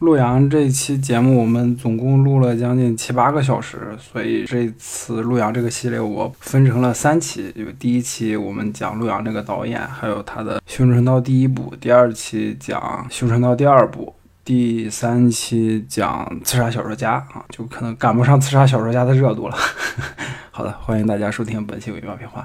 陆阳这一期节目，我们总共录了将近七八个小时，所以这次陆阳这个系列我分成了三期。就第一期我们讲陆阳这个导演，还有他的《修真道》第一部；第二期讲《修真道》第二部；第三期讲《刺杀小说家》啊，就可能赶不上《刺杀小说家》的热度了。好的，欢迎大家收听本期《伪妙片话》。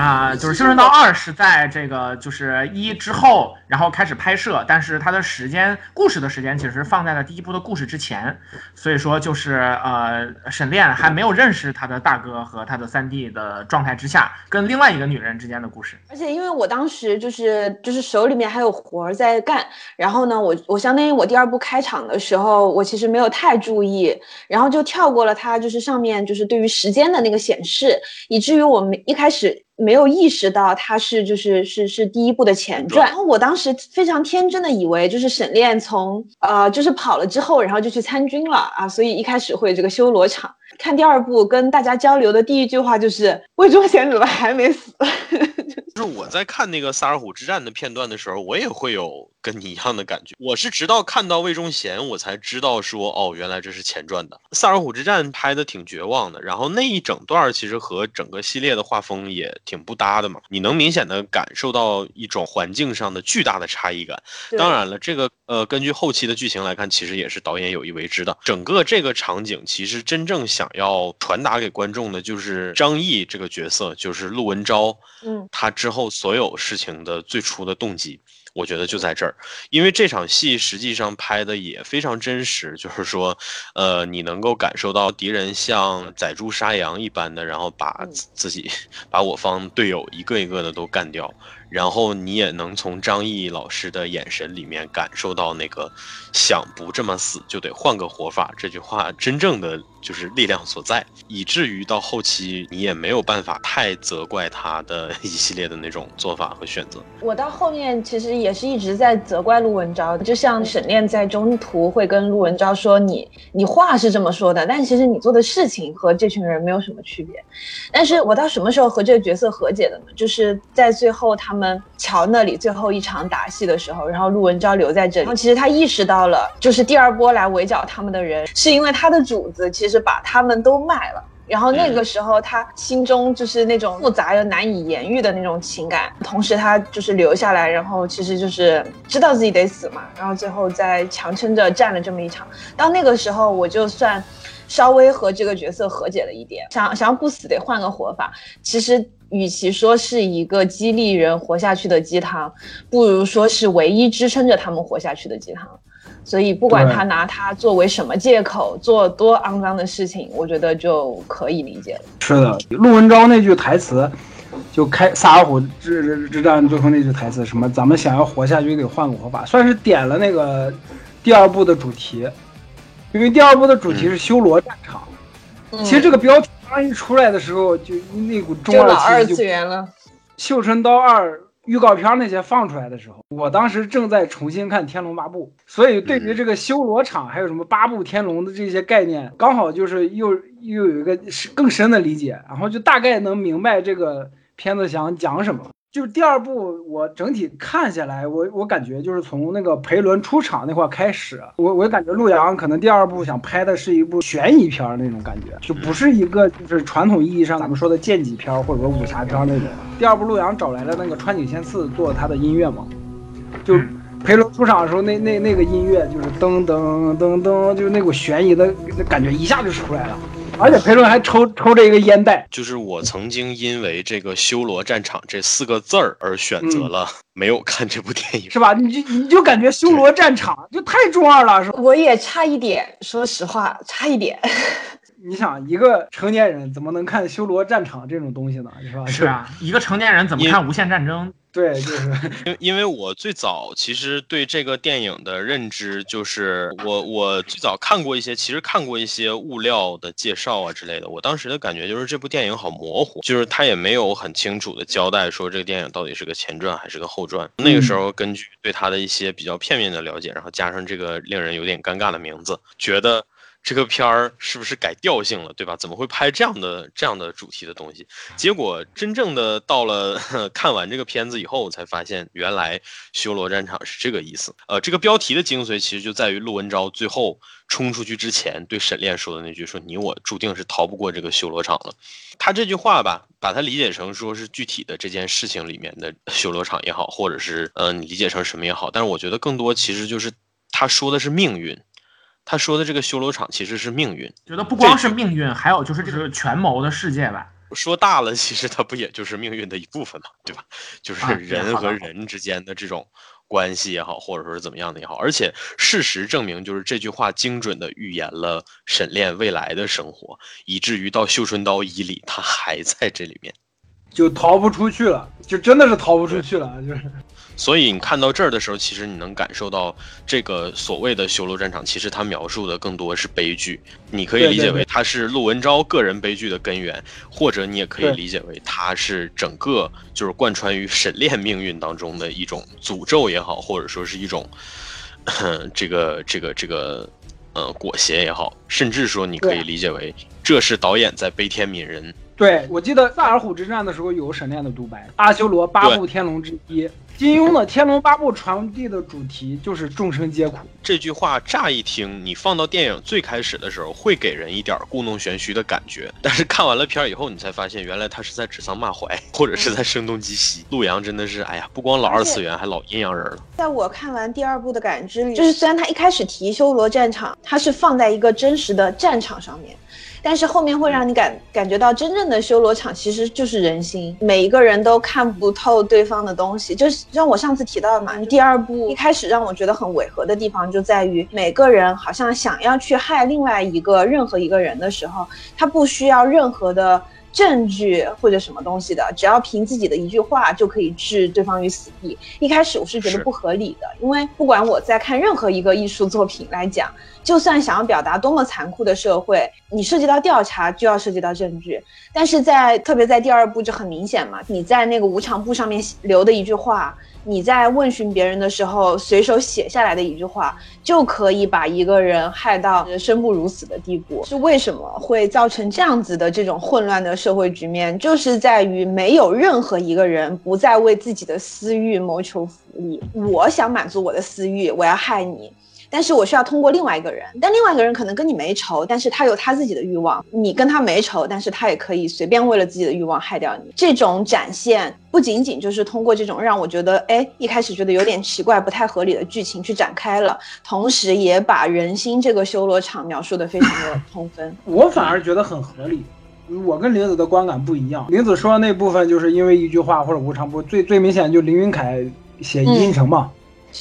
啊，就是《修真道二》是在这个就是一之后，然后开始拍摄，但是它的时间故事的时间其实放在了第一部的故事之前，所以说就是呃，沈炼还没有认识他的大哥和他的三弟的状态之下，跟另外一个女人之间的故事。而且因为我当时就是就是手里面还有活儿在干，然后呢，我我相当于我第二部开场的时候，我其实没有太注意，然后就跳过了它，就是上面就是对于时间的那个显示，以至于我们一开始。没有意识到它是就是是是第一部的前传，然后我当是非常天真的以为就是沈炼从呃就是跑了之后，然后就去参军了啊，所以一开始会这个修罗场。看第二部跟大家交流的第一句话就是魏忠贤怎么还没死？就是我在看那个萨尔浒之战的片段的时候，我也会有跟你一样的感觉。我是直到看到魏忠贤，我才知道说哦，原来这是前传的。萨尔虎之战拍的挺绝望的，然后那一整段其实和整个系列的画风也挺不搭的嘛。你能明显的感受到一种环境上的巨大的差异感。当然了，这个呃，根据后期的剧情来看，其实也是导演有意为之的。整个这个场景其实真正想。要传达给观众的就是张译这个角色，就是陆文昭，嗯，他之后所有事情的最初的动机。我觉得就在这儿，因为这场戏实际上拍的也非常真实，就是说，呃，你能够感受到敌人像宰猪杀羊一般的，然后把自己、把我方队友一个一个的都干掉，然后你也能从张译老师的眼神里面感受到那个想不这么死就得换个活法这句话真正的就是力量所在，以至于到后期你也没有办法太责怪他的 一系列的那种做法和选择。我到后面其实。也是一直在责怪陆文昭，就像沈炼在中途会跟陆文昭说：“你你话是这么说的，但其实你做的事情和这群人没有什么区别。”但是我到什么时候和这个角色和解的呢？就是在最后他们桥那里最后一场打戏的时候，然后陆文昭留在这里，其实他意识到了，就是第二波来围剿他们的人，是因为他的主子其实把他们都卖了。然后那个时候，他心中就是那种复杂又难以言喻的那种情感，同时他就是留下来，然后其实就是知道自己得死嘛，然后最后再强撑着战了这么一场。到那个时候，我就算稍微和这个角色和解了一点，想想要不死得换个活法。其实与其说是一个激励人活下去的鸡汤，不如说是唯一支撑着他们活下去的鸡汤。所以，不管他拿他作为什么借口，做多肮脏的事情，我觉得就可以理解了。是的，陆文昭那句台词，就开萨尔虎之之战最后那句台词，什么咱们想要活下去，得换个活法，算是点了那个第二部的主题。因为第二部的主题是修罗战场。其实这个标题刚一出来的时候，就那股中二次元了。绣春刀二。预告片那些放出来的时候，我当时正在重新看《天龙八部》，所以对于这个修罗场还有什么八部天龙的这些概念，刚好就是又又有一个更深的理解，然后就大概能明白这个片子想讲什么。就是第二部，我整体看下来，我我感觉就是从那个裴伦出场那块开始，我我感觉陆阳可能第二部想拍的是一部悬疑片那种感觉，就不是一个就是传统意义上咱们说的剑戟片或者说武侠片那种。第二部陆阳找来了那个川井宪次做他的音乐嘛，就裴伦出场的时候，那那那个音乐就是噔噔噔噔，就是那股悬疑的感觉一下就出来了。而且裴伦还抽抽着一个烟袋，就是我曾经因为这个“修罗战场”这四个字儿而选择了 没有看这部电影，是吧？你就你就感觉“修罗战场”就太中二了，是吧？我也差一点，说实话，差一点。你想，一个成年人怎么能看《修罗战场》这种东西呢？是吧？是啊，一个成年人怎么看《无限战争》？对，就是，因因为我最早其实对这个电影的认知就是，我我最早看过一些，其实看过一些物料的介绍啊之类的。我当时的感觉就是这部电影好模糊，就是他也没有很清楚的交代说这个电影到底是个前传还是个后传。那个时候根据对他的一些比较片面的了解，然后加上这个令人有点尴尬的名字，觉得。这个片儿是不是改调性了，对吧？怎么会拍这样的这样的主题的东西？结果真正的到了 看完这个片子以后，我才发现原来修罗战场是这个意思。呃，这个标题的精髓其实就在于陆文昭最后冲出去之前对沈炼说的那句：“说你我注定是逃不过这个修罗场了。”他这句话吧，把它理解成说是具体的这件事情里面的修罗场也好，或者是呃你理解成什么也好，但是我觉得更多其实就是他说的是命运。他说的这个修罗场其实是命运，觉得不光是命运，还有就是这个权谋的世界吧。说大了，其实它不也就是命运的一部分嘛，对吧？就是人和人之间的这种关系也好，或者说是怎么样的也好。而且事实证明，就是这句话精准的预言了沈炼未来的生活，以至于到《绣春刀一》里，他还在这里面，就逃不出去了，就真的是逃不出去了，就是。所以你看到这儿的时候，其实你能感受到这个所谓的修罗战场，其实它描述的更多是悲剧。你可以理解为它是陆文昭个人悲剧的根源，或者你也可以理解为它是整个就是贯穿于沈炼命运当中的一种诅咒也好，或者说是一种这个这个这个呃裹挟也好，甚至说你可以理解为这是导演在悲天悯人。对我记得萨尔虎之战的时候有沈炼的独白，阿修罗八部天龙之一。金庸的《天龙八部》传递的主题就是众生皆苦。这句话乍一听，你放到电影最开始的时候，会给人一点故弄玄虚的感觉。但是看完了片儿以后，你才发现，原来他是在指桑骂槐，或者是在声东击西。陆阳真的是，哎呀，不光老二次元，还老阴阳人了。在我看完第二部的感知里，就是虽然他一开始提修罗战场，他是放在一个真实的战场上面。但是后面会让你感感觉到，真正的修罗场其实就是人心，每一个人都看不透对方的东西。就是像我上次提到的嘛，第二部一开始让我觉得很违和的地方，就在于每个人好像想要去害另外一个任何一个人的时候，他不需要任何的。证据或者什么东西的，只要凭自己的一句话就可以置对方于死地。一开始我是觉得不合理的，因为不管我在看任何一个艺术作品来讲，就算想要表达多么残酷的社会，你涉及到调查就要涉及到证据。但是在特别在第二部就很明显嘛，你在那个无常簿上面留的一句话。你在问询别人的时候，随手写下来的一句话，就可以把一个人害到生不如死的地步。是为什么会造成这样子的这种混乱的社会局面？就是在于没有任何一个人不再为自己的私欲谋求福利。我想满足我的私欲，我要害你。但是我需要通过另外一个人，但另外一个人可能跟你没仇，但是他有他自己的欲望，你跟他没仇，但是他也可以随便为了自己的欲望害掉你。这种展现不仅仅就是通过这种让我觉得，哎，一开始觉得有点奇怪、不太合理的剧情去展开了，同时也把人心这个修罗场描述的非常的 充分。我反而觉得很合理，我跟林子的观感不一样。林子说的那部分就是因为一句话或者无常不最最明显，就凌云凯写殷城嘛，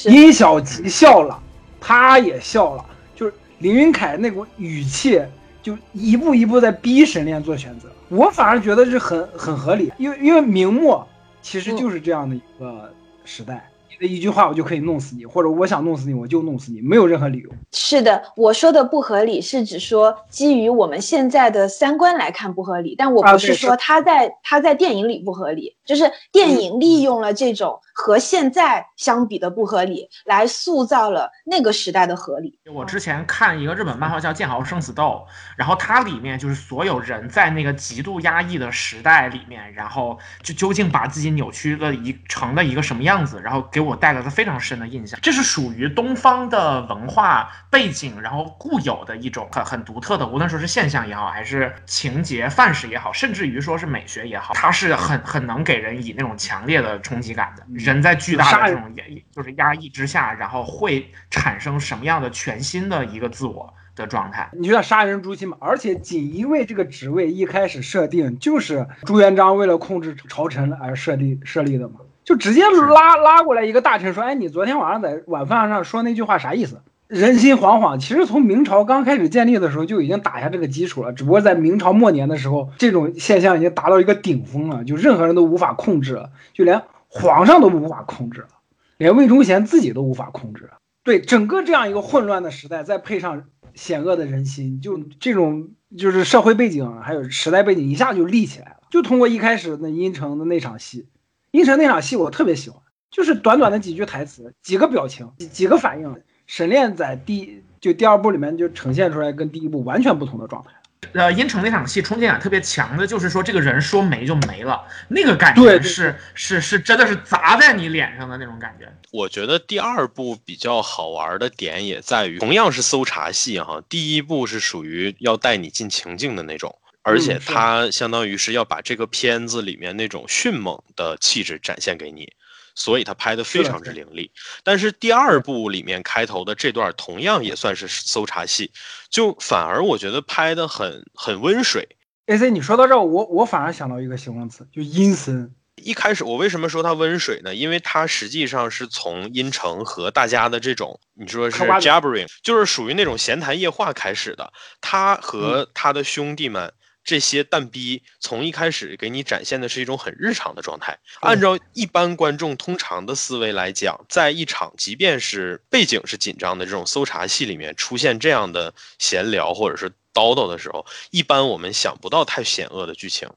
殷小吉笑了。他也笑了，就是林云凯那股语气，就一步一步在逼沈炼做选择。我反而觉得是很很合理，因为因为明末其实就是这样的一个时代。一句话我就可以弄死你，或者我想弄死你我就弄死你，没有任何理由。是的，我说的不合理是指说基于我们现在的三观来看不合理，但我不是说他在他在电影里不合理，就是电影利用了这种和现在相比的不合理，来塑造了那个时代的合理。我之前看一个日本漫画叫《剑豪生死斗》，然后它里面就是所有人在那个极度压抑的时代里面，然后就究竟把自己扭曲了一成了一个什么样子，然后给我。带来了非常深的印象，这是属于东方的文化背景，然后固有的一种很很独特的，无论说是现象也好，还是情节范式也好，甚至于说是美学也好，它是很很能给人以那种强烈的冲击感的。人在巨大的这种压就是压抑之下，然后会产生什么样的全新的一个自我的状态？你就像杀人诛心嘛，而且锦衣卫这个职位一开始设定就是朱元璋为了控制朝臣而设立设立的嘛。就直接拉拉过来一个大臣说：“哎，你昨天晚上在晚饭上说那句话啥意思？人心惶惶。其实从明朝刚开始建立的时候就已经打下这个基础了，只不过在明朝末年的时候，这种现象已经达到一个顶峰了，就任何人都无法控制了，就连皇上都无法控制了，连魏忠贤自己都无法控制。对整个这样一个混乱的时代，再配上险恶的人心，就这种就是社会背景还有时代背景一下就立起来了。就通过一开始那阴城的那场戏。”阴城那场戏我特别喜欢，就是短短的几句台词、几个表情、几几个反应。沈炼在第就第二部里面就呈现出来跟第一部完全不同的状态。呃，阴城那场戏冲击感特别强的，就是说这个人说没就没了，那个感对对觉是是是真的是砸在你脸上的那种感觉。我觉得第二部比较好玩的点也在于，同样是搜查戏哈，第一部是属于要带你进情境的那种，而且它相当于是要把这个片子里面那种迅猛的气质展现给你，所以他拍的非常之凌厉。但是第二部里面开头的这段同样也算是搜查戏，就反而我觉得拍的很很温水。A C，你说到这儿，我我反而想到一个形容词，就阴森。一开始我为什么说它温水呢？因为它实际上是从阴城和大家的这种你说是 jabbering，就是属于那种闲谈夜话开始的。他和嗯他的兄弟们这些蛋逼，从一开始给你展现的是一种很日常的状态。按照一般观众通常的思维来讲，在一场即便是背景是紧张的这种搜查戏里面出现这样的闲聊或者是叨叨的时候，一般我们想不到太险恶的剧情。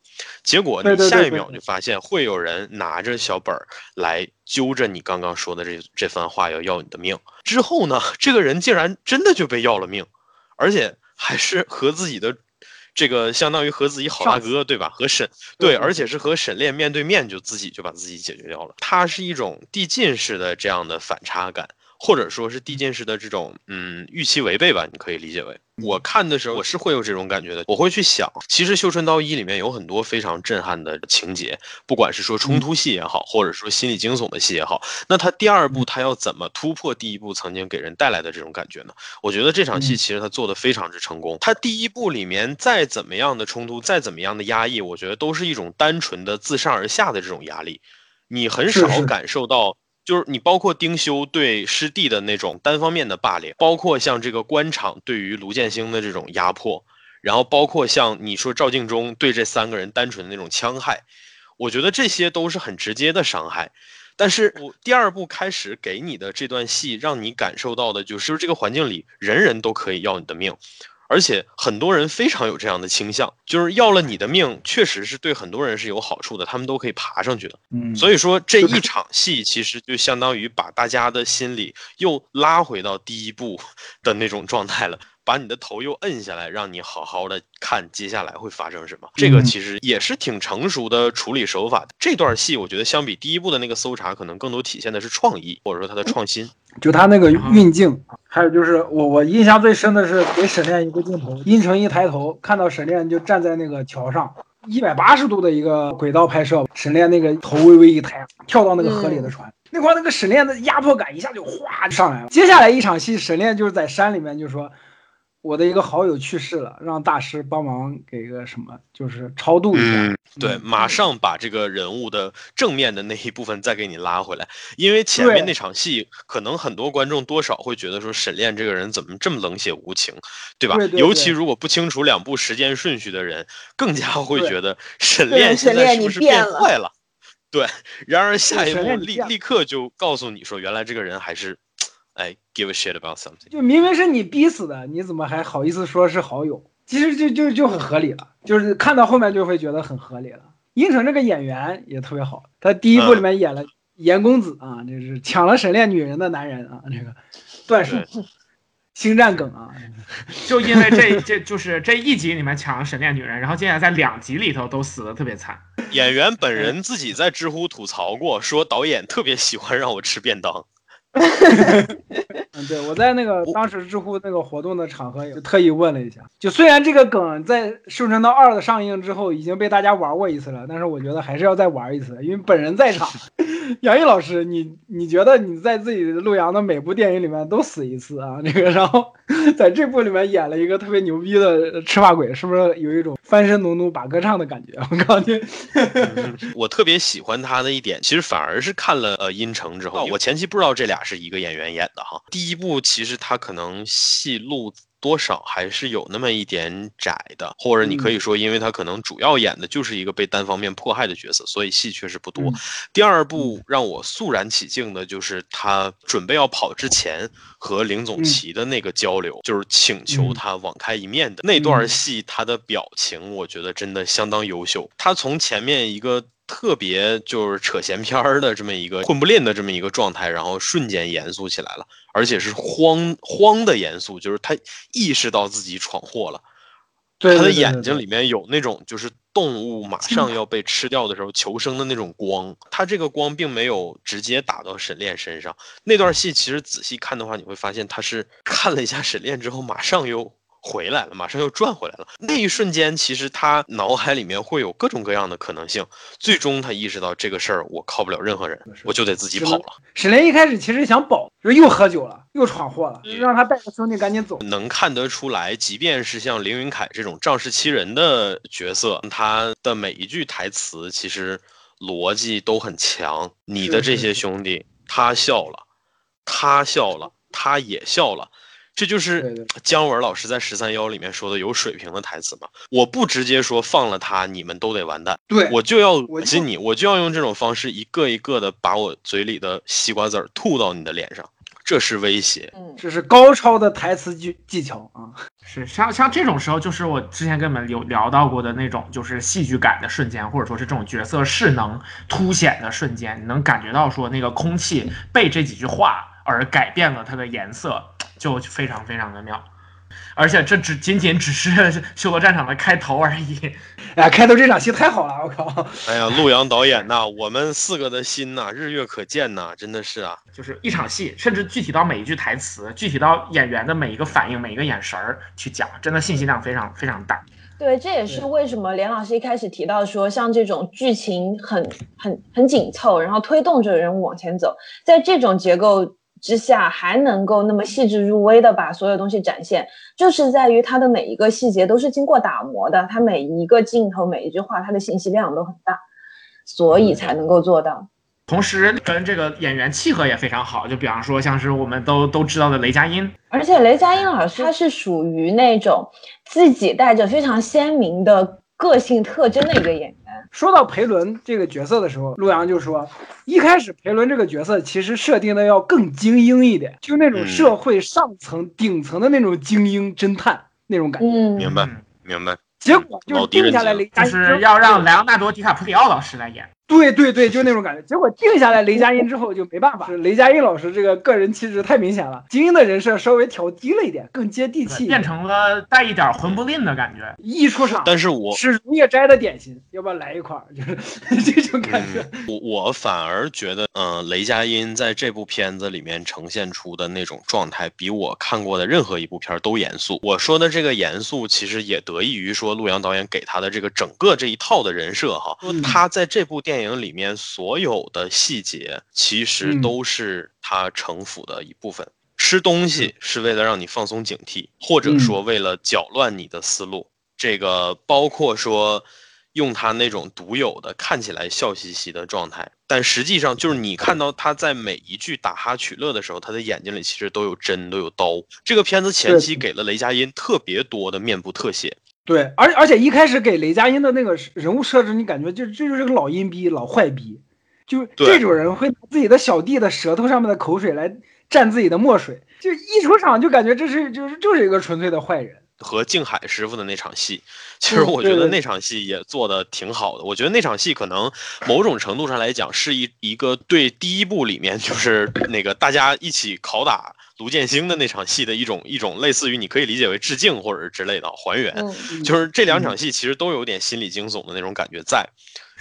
结果你下一秒就发现会有人拿着小本儿来揪着你刚刚说的这这番话要要你的命。之后呢，这个人竟然真的就被要了命，而且还是和自己的这个相当于和自己好大哥对吧？和沈对，而且是和沈炼面对面就自己就把自己解决掉了。它是一种递进式的这样的反差感。或者说是递进式的这种，嗯，预期违背吧，你可以理解为。我看的时候，我是会有这种感觉的。我会去想，其实《绣春刀一》里面有很多非常震撼的情节，不管是说冲突戏也好，或者说心理惊悚的戏也好，那他第二部他要怎么突破第一部曾经给人带来的这种感觉呢？我觉得这场戏嗯其实他做的非常之成功。他第一部里面再怎么样的冲突，再怎么样的压抑，我觉得都是一种单纯的自上而下的这种压力，你很少感受到。就是你包括丁修对师弟的那种单方面的霸凌，包括像这个官场对于卢建兴的这种压迫，然后包括像你说赵敬忠对这三个人单纯的那种戕害，我觉得这些都是很直接的伤害。但是我第二部开始给你的这段戏，让你感受到的就是这个环境里人人都可以要你的命，而且很多人非常有这样的倾向，就是要了你的命，确实是对很多人是有好处的，他们都可以爬上去的。嗯，所以说这一场戏其实就相当于把大家的心理又拉回到第一部的那种状态了，把你的头又摁下来，让你好好的看接下来会发生什么。这个嗯其实也是挺成熟的处理手法。这段戏我觉得相比第一部的那个搜查，可能更多体现的是创意，或者说它的创新。就他那个运镜，还有就是我我印象最深的是给沈炼一个镜头，阴城一抬头看到沈炼就站在那个桥上，一百八十度的一个轨道拍摄，沈炼那个头微微一抬，跳到那个河里的船，那块那个沈炼的压迫感一下就哗就上来了。接下来一场戏，沈炼就是在山里面就说。我的一个好友去世了，让大师帮忙给个什么，就是超度一下。嗯，对，马上把这个人物的正面的那一部分再给你拉回来，因为前面那场戏，可能很多观众多少会觉得说沈炼这个人怎么这么冷血无情，对吧？对对尤其如果不清楚两部时间顺序的人，更加会觉得沈炼现在是不是变坏了？对，然而下一沈幕立立刻就告诉你说，原来这个人还是，哎，give a shit about something。就明明是你逼死的，你怎么还好意思说是好友？其实就就就很合理了，就是看到后面就会觉得很合理了。应城这个演员也特别好，他第一部里面演了严公子啊，这是抢了沈炼女人的男人啊，这个断手对 星战梗啊，就因为这这就是这一集里面抢了沈炼女人，然后接下来在两集里头都死的特别惨。演员本人自己在知乎吐槽过，说导演特别喜欢让我吃便当。嗯，对我在那个当时知乎那个活动的场合也特意问了一下，就虽然这个梗在《绣春刀二》的上映之后已经被大家玩过一次了，但是我觉得还是要再玩一次，因为本人在场。杨毅老师，你你觉得你在自己陆阳的每部电影里面都死一次啊？这个，然后在这部里面演了一个特别牛逼的吃发鬼，是不是有一种翻身农奴把歌唱的感觉？我告诉你，我特别喜欢他的一点，其实反而是看了呃《阴城》之后，我前期不知道这俩是一个演员演的哈。第一部其实他可能戏路多少还是有那么一点窄的，或者你可以说，因为他可能主要演的就是一个被单方面迫害的角色，所以戏确实不多。嗯第二部让我肃然起敬的就是他准备要跑之前和林总齐的那个交流，就是请求他网开一面的那段戏，他的表情我觉得真的相当优秀。他从前面一个。特别就是扯闲篇儿的这么一个混不吝的这么一个状态，然后瞬间严肃起来了，而且是慌慌的严肃，就是他意识到自己闯祸了。对，他的眼睛里面有那种就是动物马上要被吃掉的时候求生的那种光，他这个光并没有直接打到沈炼身上。那段戏其实仔细看的话，你会发现他是看了一下沈炼之后，马上又回来了，马上又转回来了。那一瞬间，其实他脑海里面会有各种各样的可能性。最终他意识到这个事儿我靠不了任何人，我就得自己跑了。沈炼一开始其实想保，就是又喝酒了，又闯祸了，嗯让他带着兄弟赶紧走。能看得出来，即便是像凌云凯这种仗势欺人的角色，他的每一句台词其实逻辑都很强。你的这些兄弟，他笑了，他笑了，他也笑了。这就是姜文老师在《十三幺》里面说的有水平的台词嘛？我不直接说放了他，你们都得完蛋，对，我就要我就恶心你，我就要用这种方式一个一个的把我嘴里的西瓜籽儿吐到你的脸上，这是威胁。嗯，这是高超的台词技技巧啊！是像像这种时候，就是我之前跟你们有聊到过的那种，就是戏剧感的瞬间，或者说是这种角色势能凸显的瞬间，你能感觉到说那个空气被这几句话而改变了它的颜色，就非常非常的妙。而且这只仅仅只是 修罗战场的开头而已。哎，开头这场戏太好了，我靠！哎呀，陆阳导演呐，我们四个的心呐，日月可见呐，真的是啊。就是一场戏，甚至具体到每一句台词，具体到演员的每一个反应、每一个眼神儿去讲，真的信息量非常非常大。对，这也是为什么连老师一开始提到说，像这种剧情很很很紧凑，然后推动着人物往前走，在这种结构之下，还能够那么细致入微的把所有东西展现，就是在于它的每一个细节都是经过打磨的，它每一个镜头、每一句话，它的信息量都很大，所以才能够做到。同时跟这个演员契合也非常好，就比方说像是我们都都知道的雷佳音，而且雷佳音老师他是属于那种自己带着非常鲜明的个性特征的一个演员。说到裴伦这个角色的时候，陆阳就说，一开始裴伦这个角色其实设定的要更精英一点，就那种嗯社会上层、顶层的那种精英侦探那种感觉。嗯，明白嗯明白，结果就定下来杰雷佳音之后，就是要让莱昂纳多·迪卡普里奥老师来演。对对对，就那种感觉。结果定下来雷佳音之后就没办法，是雷佳音老师这个个人气质太明显了，精英的人设稍微调低了一点，更接地气。变成了带一点混不吝的感觉。一出场但是我是溶液斋的点心，要不要来一块儿？就是这种感觉。嗯，我我反而觉得，嗯、雷佳音在这部片子里面呈现出的那种状态，比我看过的任何一部片儿都严肃。我说的这个严肃，其实也得益于说陆阳导演给他的这个整个这一套的人设哈，嗯他在这部电影里面所有的细节，其实嗯都是他城府的一部分。吃东西是为了让你放松警惕，或者说为了搅乱你的思路。这个包括说用他那种独有的看起来笑嘻嘻的状态，但实际上就是你看到他在每一句打哈取乐的时候，他的眼睛里其实都有针，都有刀。这个片子前期给了雷佳音特别多的面部特写，对，而而且一开始给雷佳音的那个人物设置，你感觉就这就是个老阴逼、老坏逼，就对这种人会拿自己的小弟的舌头上面的口水来蘸自己的墨水，就一出场就感觉这是就是就是一个纯粹的坏人。和静海师傅的那场戏，其实我觉得那场戏也做的挺好的。我觉得那场戏可能某种程度上来讲，是一一个对第一部里面就是那个大家一起拷打卢建兴的那场戏的一种一种类似于你可以理解为致敬或者是之类的还原。嗯，就是这两场戏其实都有点心理惊悚的那种感觉在，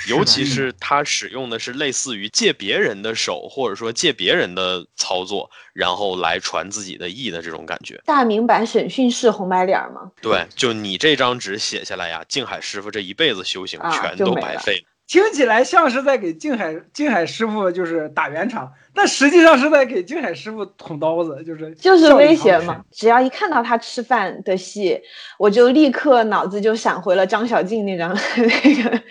尤其是是他使用的是类似于借别人的手或者说借别人的操作，然后来传自己的意的这种感觉。大明版审讯室红白脸儿嘛，对，就你这张纸写下来呀，静海师傅这一辈子修行啊全都白费了。听起来像是在给静海静海师傅就是打圆场，但实际上是在给静海师傅捅刀子，就是就是威胁嘛。只要一看到他吃饭的戏，我就立刻脑子就闪回了张小静那张那个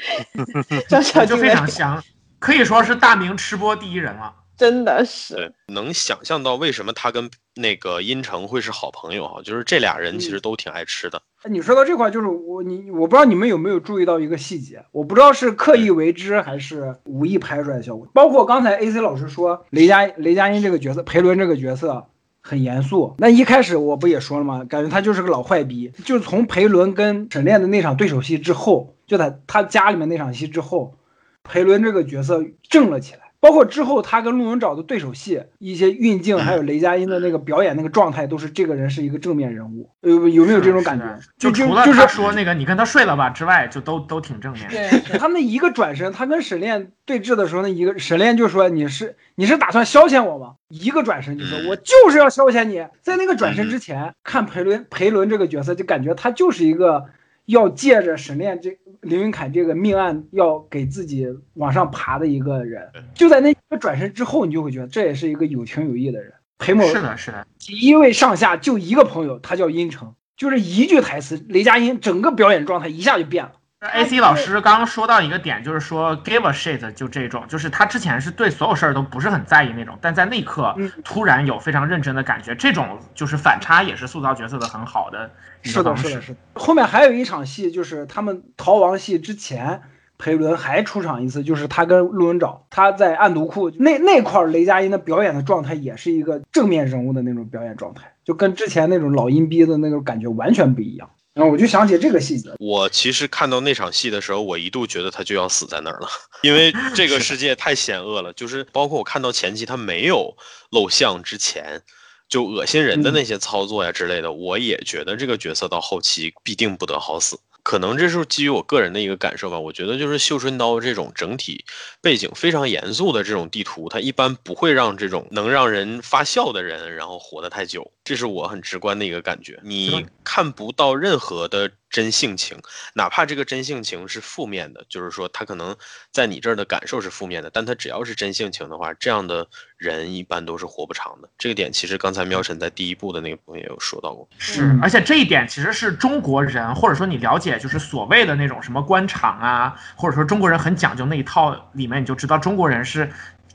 张小静就非常香，可以说是大明吃播第一人了。真的是，对，能想象到为什么他跟那个殷城会是好朋友哈，就是这俩人其实都挺爱吃的。哎你说到这块儿，就是我你我不知道你们有没有注意到一个细节，我不知道是刻意为之还是无意拍出来的效果。包括刚才 A C 老师说雷佳雷佳音这个角色，裴伦这个角色很严肃。那一开始我不也说了吗？感觉他就是个老坏逼。就是从裴伦跟沈炼的那场对手戏之后，就在他家里面那场戏之后，裴伦这个角色正了起来。包括之后他跟陆文找的对手戏，一些运镜，还有雷佳音的那个表演那个状态，都是这个人是一个正面人物。有有没有这种感觉？就除了他说那个你跟他睡了吧之外，就都都挺正面。对，他那一个转身，他跟沈炼对峙的时候，那一个沈炼就说：“你是你是打算消遣我吗？”一个转身就说：“我就是要消遣你。”在那个转身之前，看裴伦裴伦这个角色，就感觉他就是一个。要借着沈炼这凌云凯这个命案，要给自己往上爬的一个人，就在那个转身之后，你就会觉得这也是一个有情有义的人。裴某是的，是的，一位上下就一个朋友，他叫殷城，就是一句台词，雷佳音整个表演状态一下就变了。A C 老师刚刚说到一个点，就是说 give a shit 就这种，就是他之前是对所有事儿都不是很在意那种，但在那一刻突然有非常认真的感觉，这种就是反差也是塑造角色的很好的一个方式。是的，是的，是的。后面还有一场戏，就是他们逃亡戏之前，裴伦还出场一次，就是他跟陆文藻，他在暗毒库那那块，雷佳音的表演的状态也是一个正面人物的那种表演状态，就跟之前那种老阴逼的那种感觉完全不一样。然后我就想起这个细节。我其实看到那场戏的时候，我一度觉得他就要死在那儿了，因为这个世界太险恶了。就是包括我看到前期他没有露相之前，就恶心人的那些操作呀之类的，我也觉得这个角色到后期必定不得好死。可能这是基于我个人的一个感受吧，我觉得就是《绣春刀》这种整体背景非常严肃的这种地图，它一般不会让这种能让人发笑的人然后活得太久，这是我很直观的一个感觉。你看不到任何的。真性情，哪怕这个真性情是负面的，就是说他可能在你这儿的感受是负面的，但他只要是真性情的话，这样的人一般都是活不长的。这个点其实刚才喵晨在第一部的那个部分也有说到过。是，而且这一点其实是中国人，或者说你了解就是所谓的那种什么官场啊，或者说中国人很讲究那一套里面，你就知道中国人是。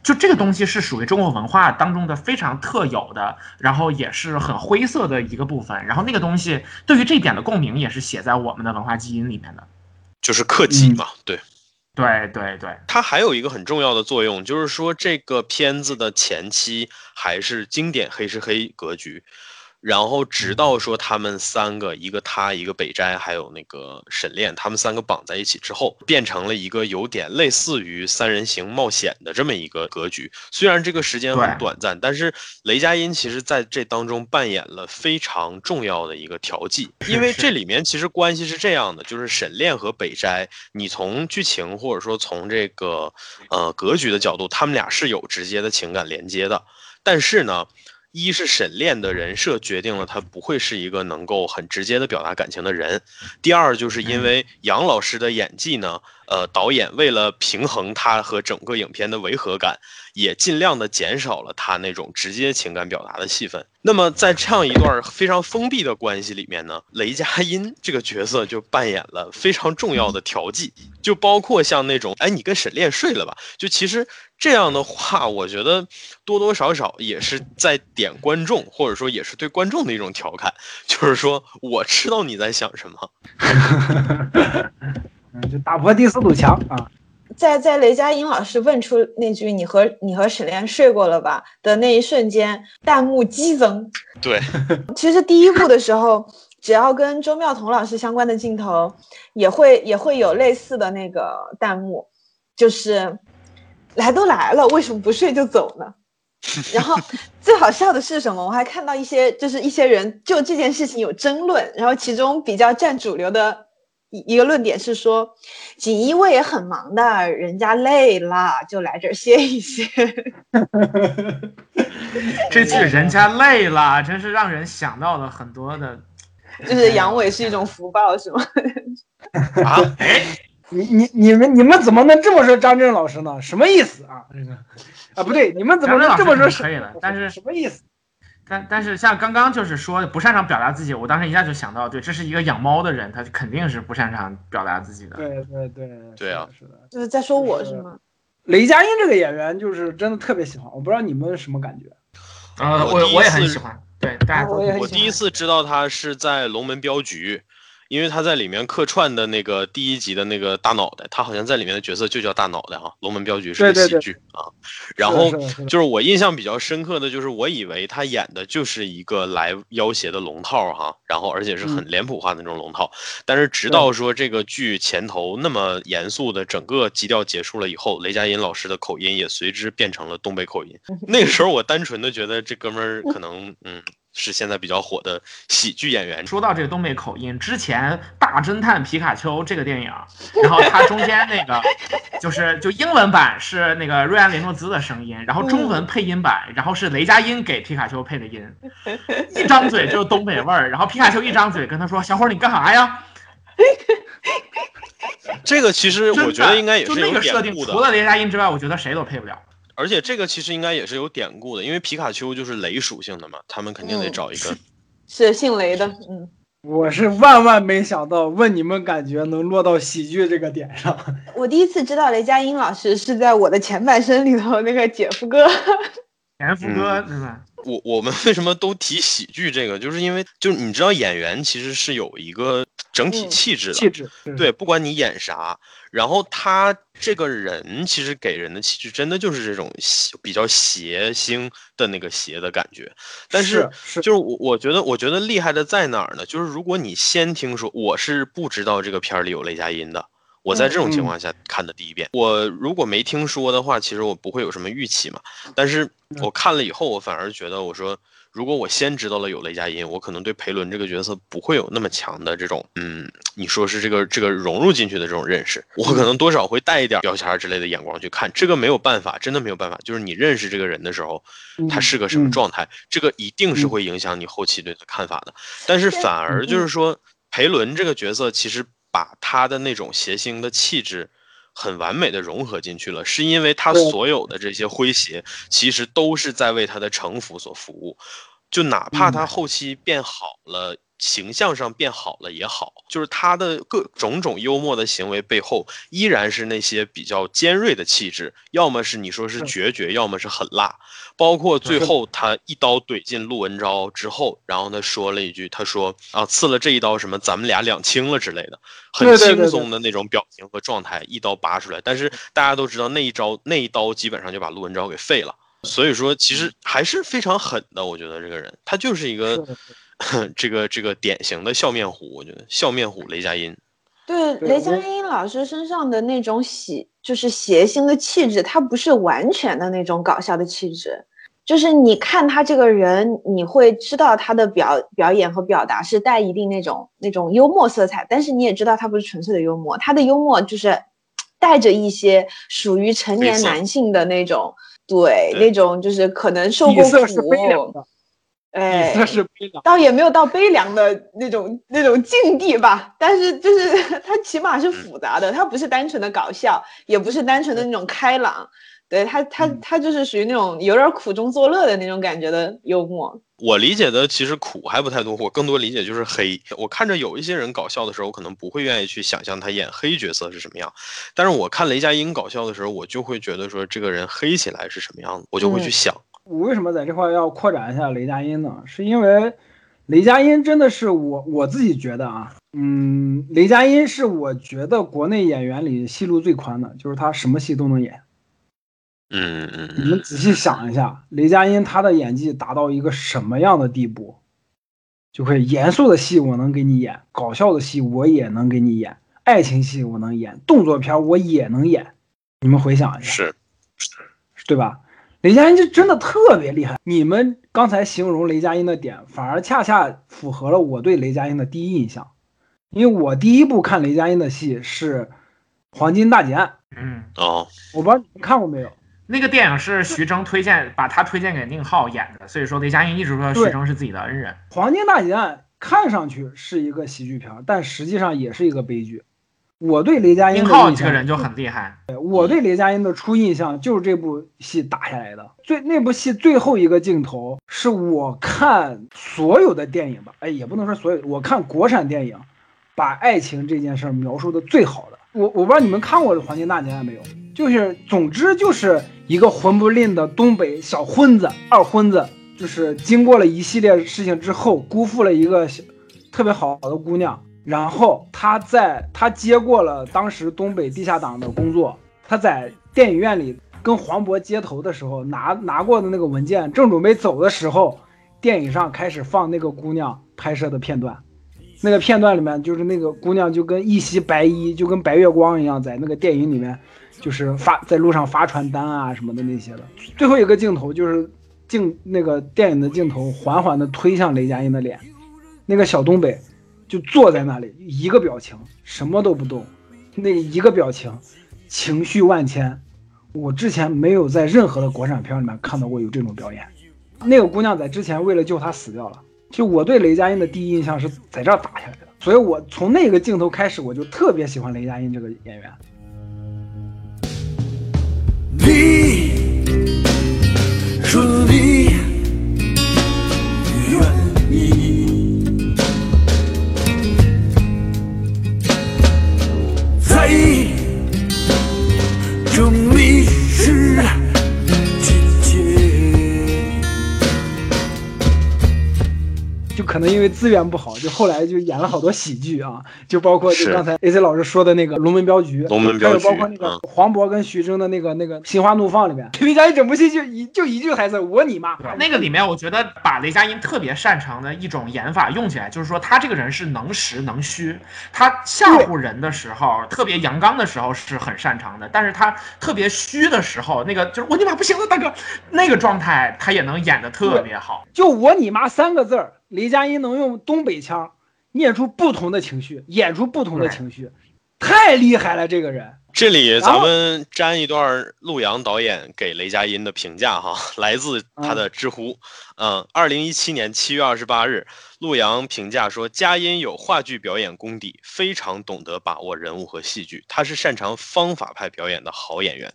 就这个东西是属于中国文化当中的非常特有的，然后也是很灰色的一个部分。然后那个东西对于这一点的共鸣也是写在我们的文化基因里面的，就是克己嘛。对，对对对。它还有一个很重要的作用，就是说这个片子的前期还是经典黑是黑格局。然后直到说他们三个，一个他，一个北斋，还有那个沈炼，他们三个绑在一起之后，变成了一个有点类似于三人行冒险的这么一个格局。虽然这个时间很短暂，但是雷佳音其实在这当中扮演了非常重要的一个调剂。因为这里面其实关系是这样的，就是沈炼和北斋，你从剧情或者说从这个呃格局的角度，他们俩是有直接的情感连接的，但是呢。一是沈炼的人设决定了他不会是一个能够很直接的表达感情的人，第二就是因为杨老师的演技呢，呃，导演为了平衡他和整个影片的违和感。也尽量的减少了他那种直接情感表达的戏份。那么在这样一段非常封闭的关系里面呢，雷佳音 这个角色就扮演了非常重要的调剂，就包括像那种，哎，你跟沈炼睡了吧？就其实这样的话，我觉得多多少少也是在点观众，或者说也是对观众的一种调侃，就是说我知道你在想什么，就打破第四堵墙啊。在在雷佳音老师问出那句“你和你和沈炼睡过了吧”的那一瞬间，弹幕激增。对，其实第一部的时候，只要跟周妙彤老师相关的镜头，也会也会有类似的那个弹幕，就是来都来了，为什么不睡就走呢？然后最好笑的是什么？我还看到一些就是一些人就这件事情有争论，然后其中比较占主流的。一一个论点是说，锦衣卫也很忙的，人家累了就来这儿歇一歇。这句“人家累了”真是让人想到了很多的，就是阳痿是一种福报，是吗？啊？你你你们你们怎么能这么说张震老师呢？什么意思啊？这个啊不对，你们怎么能这么说？可以了，但是什么意思？但但是像刚刚就是说不擅长表达自己，我当时一下就想到，对，这是一个养猫的人，他肯定是不擅长表达自己的。对对对，对啊，是的，就是在说我是吗？雷佳音这个演员就是真的特别喜欢，我不知道你们什么感觉？呃，我我也很喜欢。对，大家我第一次知道他是在《龙门镖局》，因为他在里面客串的那个第一集的那个大脑袋，他好像在里面的角色就叫大脑袋哈，《龙门镖局》是个喜剧啊。然后就是我印象比较深刻的就是，我以为他演的就是一个来要挟的龙套哈，然后而且是嗯很脸谱化的那种龙套。但是直到说这个剧前头那么严肃的整个基调结束了以后，雷佳音老师的口音也随之变成了东北口音。那个时候我单纯的觉得这哥们儿可能嗯是现在比较火的喜剧演员。说到这个东北口音，之前《大侦探皮卡丘》这个电影，然后它中间那个就是就英文版是那个瑞安·雷诺兹的声音，然后中文配音版，然后是雷佳音给皮卡丘配的音，一张嘴就是东北味儿，然后皮卡丘一张嘴跟他说：“小伙儿你干啥呀这个其实？”我觉得应该也就是那有个设定，典故的除。了雷佳音之外，我觉得谁都配不了。而且这个其实应该也是有典故的，因为皮卡丘就是雷属性的嘛，他们肯定得嗯找一个。是姓雷的，嗯，我是万万没想到，问你们感觉能落到喜剧这个点上。我第一次知道雷佳音老师是在我的前半生里头那个姐夫哥，前夫哥嗯？我我们为什么都提喜剧这个，就是因为就是你知道演员其实是有一个整体嗯气质的，气质，对，不管你演啥，然后他这个人其实给人的气质真的就是这种比较邪星的那个邪的感觉，但是是就是我我觉得我觉得厉害的在哪儿呢？就是如果你先听说，我是不知道这个片儿里有雷佳音的。我在这种情嗯况下看的第一遍，我如果没听说的话，其实我不会有什么预期嘛。但是我看了以后，我反而觉得，我说如果我先知道了有雷佳音，我可能对裴伦这个角色不会有那么强的这种，嗯，你说是这个这个融入进去的这种认识，我可能多少会带一点标签儿之类的眼光去看，这个没有办法，真的没有办法。就是你认识这个人的时候，他是个什么嗯状态，这个一定是嗯会影响你后期对他看法的。但是反而就是说，裴伦这个角色其实把他的那种谐星的气质。很完美的融合进去了，是因为他所有的这些诙谐，其实都是在为他的城府所服务。就哪怕他嗯后期变好了，形象上变好了也好，就是他的各种种幽默的行为背后，依然是那些比较尖锐的气质，要么是你说是是决绝，要么是很辣。包括最后他一刀怼进陆文昭之后，然后他说了一句，他说啊，刺了这一刀什么，咱们俩两清了之类的，很轻松的那种表情和状态，一刀拔出来。但是大家都知道那一招，那一刀基本上就把陆文昭给废了。所以说，其实还是非常狠的。我觉得这个人，他就是一个 这个这个典型的笑面虎。我觉得笑面虎雷佳音，对对雷佳音老师身上的那种喜，就是谐星的气质，他不是完全的那种搞笑的气质，就是你看他这个人，你会知道他的表表演和表达是带一定那种那种幽默色彩，但是你也知道他不是纯粹的幽默，他的幽默就是带着一些属于成年男性的那种，对对那种就是可能受过苦，的，哎，底色是悲凉。倒也没有到悲凉的那种那种境地吧，但是就是 它起码是复杂的，它不是单纯的搞笑，也不是单纯的那种开朗，对它它嗯它就是属于那种有点苦中作乐的那种感觉的幽默。我理解的其实苦还不太多，我更多理解就是黑。我看着有一些人搞笑的时候，我可能不会愿意去想象他演黑角色是什么样，但是我看雷佳音搞笑的时候，我就会觉得说这个人黑起来是什么样子，我就会去嗯想。我为什么在这块要扩展一下雷佳音呢？是因为雷佳音真的是我我自己觉得啊，嗯，雷佳音是我觉得国内演员里戏路最宽的，就是他什么戏都能演。嗯嗯你嗯们仔细想一下，雷佳音他的演技达到一个什么样的地步？就会严肃的戏我能给你演，搞笑的戏我也能给你演，爱情戏我能演，动作片我也能演。你们回想一下，是对吧？雷佳音就真的特别厉害。你们刚才形容雷佳音的点，反而恰恰符合了我对雷佳音的第一印象，因为我第一部看雷佳音的戏是《黄金大劫案嗯，哦，》，我不知道你们看过没有？那个电影是徐峥推荐，把他推荐给宁浩演的，所以说雷佳音一直说徐峥是自己的恩人。《黄金大劫案》看上去是一个喜剧片儿，但实际上也是一个悲剧。我对雷佳音宁的印象，浩这个人就很厉害，我对雷佳音的初印象就是这部戏打下来的。最那部戏最后一个镜头是我看所有的电影吧，哎，也不能说所有，我看国产电影把爱情这件事儿描述的最好的。我我不知道你们看过《黄金大劫案》没有？就是总之就是一个混不吝的东北小混子、二混子，就是经过了一系列事情之后，辜负了一个特别好的姑娘，然后他在他接过了当时东北地下党的工作，他在电影院里跟黄渤接头的时候拿拿过的那个文件，正准备走的时候，电影上开始放那个姑娘拍摄的片段。那个片段里面，就是那个姑娘就跟一袭白衣，就跟白月光一样，在那个电影里面，就是发在路上发传单啊什么的那些的。最后一个镜头就是镜那个电影的镜头缓缓地推向雷佳音的脸，那个小东北就坐在那里，一个表情，什么都不动，那一个表情，情绪万千。我之前没有在任何的国产片里面看到过有这种表演。那个姑娘在之前为了救他死掉了。就我对雷佳音的第一印象是在这儿打下来的，所以我从那个镜头开始，我就特别喜欢雷佳音这个演员。你说你可能因为资源不好，就后来就演了好多喜剧啊，就包括就刚才 AC 老师说的那个《龙门镖局》，龙门镖局，还有包括那个黄渤跟徐峥的那个那个《心花怒放》里面，雷佳音整部戏就一就一句台词：“我你妈！”那个里面我觉得把雷佳音特别擅长的一种演法用起来，就是说他这个人是能实能虚，他吓唬人的时候，特别阳刚的时候是很擅长的，但是他特别虚的时候，那个就是我你妈不行了，大哥，那个状态他也能演的特别好。就我你妈三个字儿。雷佳音能用东北腔念出不同的情绪，演出不同的情绪，太厉害了！这个人。这里咱们粘一段陆阳导演给雷佳音的评价哈，来自他的知乎。嗯，二零一七年七月二十八日，陆阳评价说，佳音有话剧表演功底，非常懂得把握人物和戏剧，他是擅长方法派表演的好演员。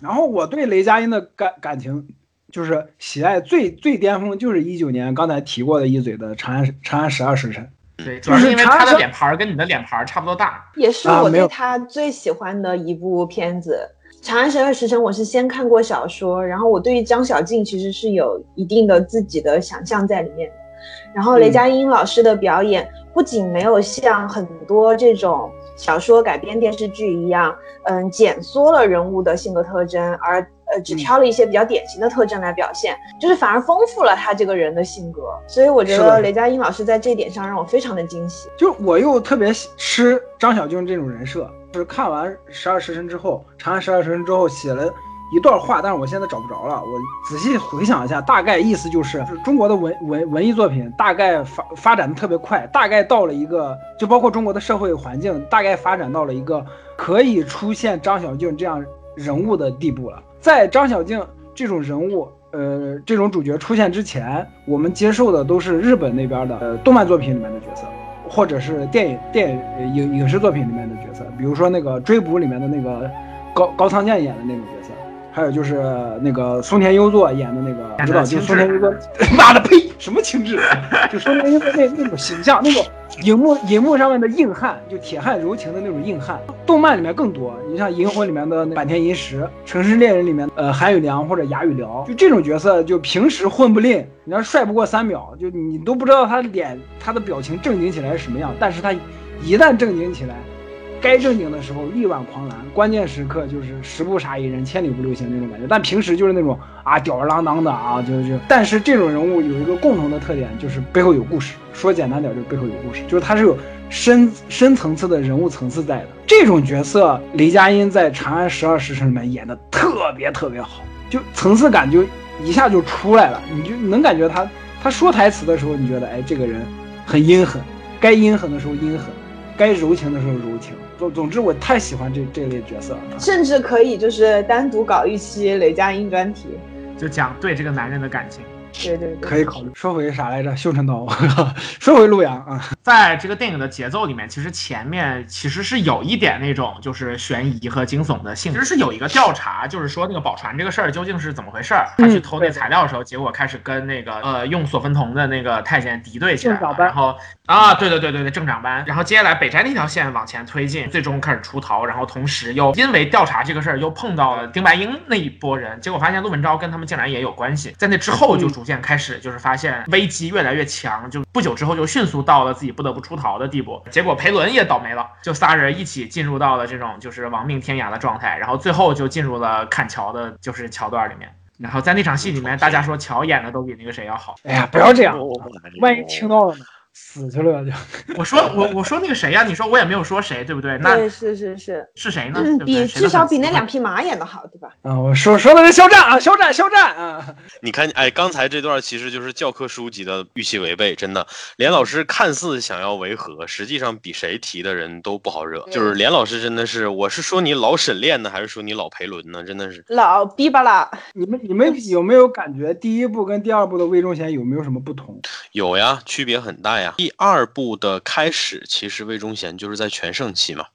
然后我对雷佳音的感感情。就是喜爱最最巅峰，就是一九年刚才提过的一嘴的《长安长安十二时辰》。对，就是因为他的脸盘跟你的脸盘差不多大，也是我对他最喜欢的一部片子。《长安十二时辰》我是先看过小说，然后我对于张小静其实是有一定的自己的想象在里面的。然后雷佳音老师的表演不仅没有像很多这种小说改编电视剧一样，嗯，减缩了人物的性格特征，而。呃，只挑了一些比较典型的特征来表现，就是反而丰富了他这个人的性格，所以我觉得雷佳音老师在这一点上让我非常的惊喜。就我又特别吃张小静这种人设，就是看完《十二时辰》之后，《长安十二时辰》之后写了一段话，但是我现在找不着了。我仔细回想一下，大概意思就是，中国的文文文艺作品大概发发展的特别快，大概到了一个，就包括中国的社会环境，大概发展到了一个可以出现张小静这样人物的地步了。在张小静这种人物，呃，这种主角出现之前，我们接受的都是日本那边的呃动漫作品里面的角色，或者是电影电影影视作品里面的角色，比如说那个追捕里面的那个高高仓健演的那种角色，还有就是那个松田优作演的那个知道就松田优作，妈的呸，什么情志？就松田优作那那种形象，那种。荧幕荧幕上面的硬汉，就铁汉柔情的那种硬汉，动漫里面更多。你像《银魂》里面的坂田银时，《城市猎人》里面呃韩宇良或者哑语聊，就这种角色，就平时混不吝，你要帅不过三秒，就你都不知道他脸他的表情正经起来是什么样，但是他一旦正经起来。该正经的时候力挽狂澜，关键时刻就是十步杀一人，千里不留行那种感觉。但平时就是那种啊吊儿郎当的啊，就就。但是这种人物有一个共同的特点，就是背后有故事。说简单点，就是背后有故事，就是他是有深深层次的人物层次在的。这种角色，雷佳音在《长安十二时辰》里面演的特别特别好，就层次感就一下就出来了。你就能感觉他他说台词的时候，你觉得哎，这个人很阴狠，该阴狠的时候阴狠，该柔情的时候柔情。总总之，我太喜欢这这类角色了，甚至可以就是单独搞一期雷佳音专题，就讲对这个男人的感情。对对，可以考虑。说回啥来着？修成刀。说回陆阳啊，在这个电影的节奏里面，其实前面其实是有一点那种就是悬疑和惊悚的性质。其实是有一个调查，就是说那个宝船这个事儿究竟是怎么回事儿。他去偷那材料的时候，结果开始跟那个呃用索芬童的那个太监敌对起来了。然后啊，对对对对对，正长班。然后接下来北斋那条线往前推进，最终开始出逃。然后同时又因为调查这个事儿，又碰到了丁白英那一波人，结果发现陆文昭跟他们竟然也有关系。在那之后就。逐渐开始就是发现危机越来越强，就不久之后就迅速到了自己不得不出逃的地步。结果裴伦也倒霉了，就仨人一起进入到了这种就是亡命天涯的状态，然后最后就进入了砍桥的就是桥段里面。然后在那场戏里面，大家说乔演的都比那个谁要好。哎呀，不要这样，万一听到了呢？死去了就。我说我我说那个谁呀？你说我也没有说谁，对不对？那对，是是是，是谁呢？嗯，比至少比那。两匹马演的好，对吧？啊，我说说的是肖战啊，肖战，肖战啊，你看，哎，刚才这段其实就是教科书级的预期违背，真的。连老师看似想要维和，实际上比谁提的人都不好惹。就是连老师真的是，我是说你老沈炼呢，还是说你老裴伦呢？真的是。老逼巴啦，你们你们有没有感觉第一部跟第二部的魏忠贤有没有什么不同？有呀，区别很大呀。第二部的开始，其实魏忠贤就是在全盛期嘛，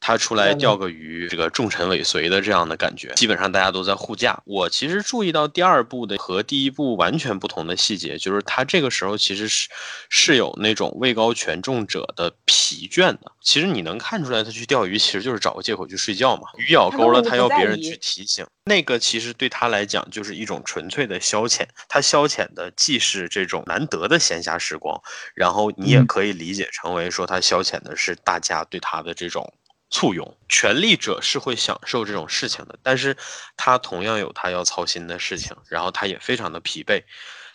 他出来钓个鱼，这个重臣尾随的这样的感觉，基本上大家都在护驾。我其实注意到第二部的和第一部完全不同的细节，就是他这个时候其实是是有那种位高权重者的疲倦的。其实你能看出来，他去钓鱼其实就是找个借口去睡觉嘛。鱼咬钩了，他要别人去提醒。那个其实对他来讲就是一种纯粹的消遣，他消遣的既是这种难得的闲暇时光，然后你也嗯可以理解成为说他消遣的是大家对他的这种簇拥。权力者是会享受这种事情的，但是他同样有他要操心的事情，然后他也非常的疲惫。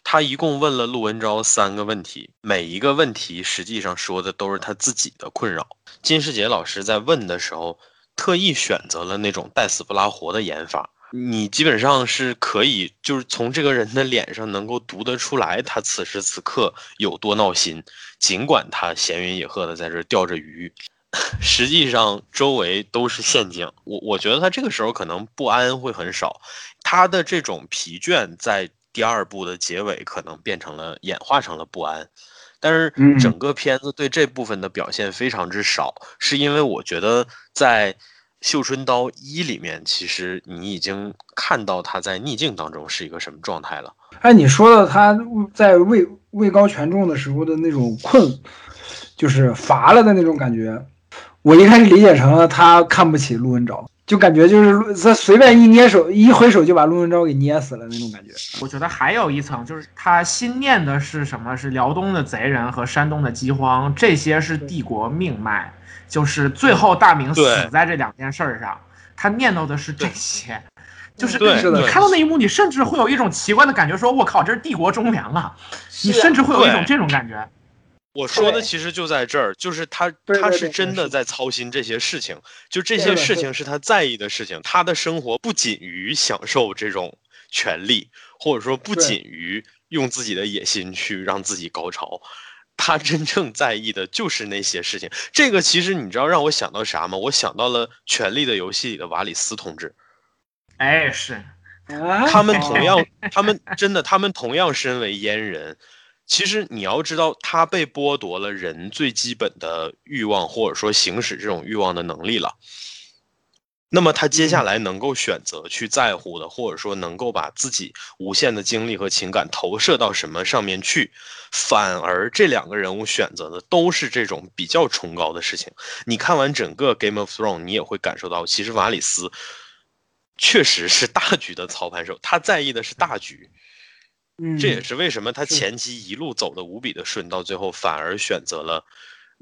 他一共问了陆文昭三个问题，每一个问题实际上说的都是他自己的困扰。金世杰老师在问的时候，特意选择了那种带死不拉活的演法。你基本上是可以，就是从这个人的脸上能够读得出来，他此时此刻有多闹心。尽管他闲云野鹤的在这钓着鱼，实际上周围都是陷阱。我我觉得他这个时候可能不安会很少，他的这种疲倦在第二部的结尾可能变成了演化成了不安。但是嗯整个片子对这部分的表现非常之少，是因为我觉得在《绣春刀一》里面，其实你已经看到他在逆境当中是一个什么状态了。哎，你说的他在位位高权重的时候的那种困，就是乏了的那种感觉，我一开始理解成了他看不起陆文昭，就感觉就是陆他随便一捏手一挥手就把陆文昭给捏死了那种感觉。我觉得还有一层，就是他心念的是什么？是辽东的贼人和山东的饥荒，这些是帝国命脉。就是最后大明死在这两件事儿上，他念叨的是这些。就是对你看到那一幕，你甚至会有一种奇怪的感觉，说：“我靠，这是帝国忠良啊！”你甚至会有一种这种感觉。我说的其实就在这儿，就是他他是真的在操心这些事情，就这些事情是他在意的事情。他的生活不仅于享受这种权利，或者说不仅于用自己的野心去让自己高潮，他真正在意的就是那些事情。这个其实你知道让我想到啥吗？我想到了《权力的游戏》里的瓦里斯同志。哎，是啊，他们 同样，他们真的，他们同样身为阉人。其实你要知道，他被剥夺了人最基本的欲望，或者说行使这种欲望的能力了。那么他接下来能够选择去在乎的，或者说能够把自己无限的精力和情感投射到什么上面去，反而这两个人物选择的都是这种比较崇高的事情。你看完整个《Game of Thrones》，你也会感受到，其实瓦里斯确实是大局的操盘手，他在意的是大局。嗯，这也是为什么他前期一路走的无比的顺，到最后反而选择了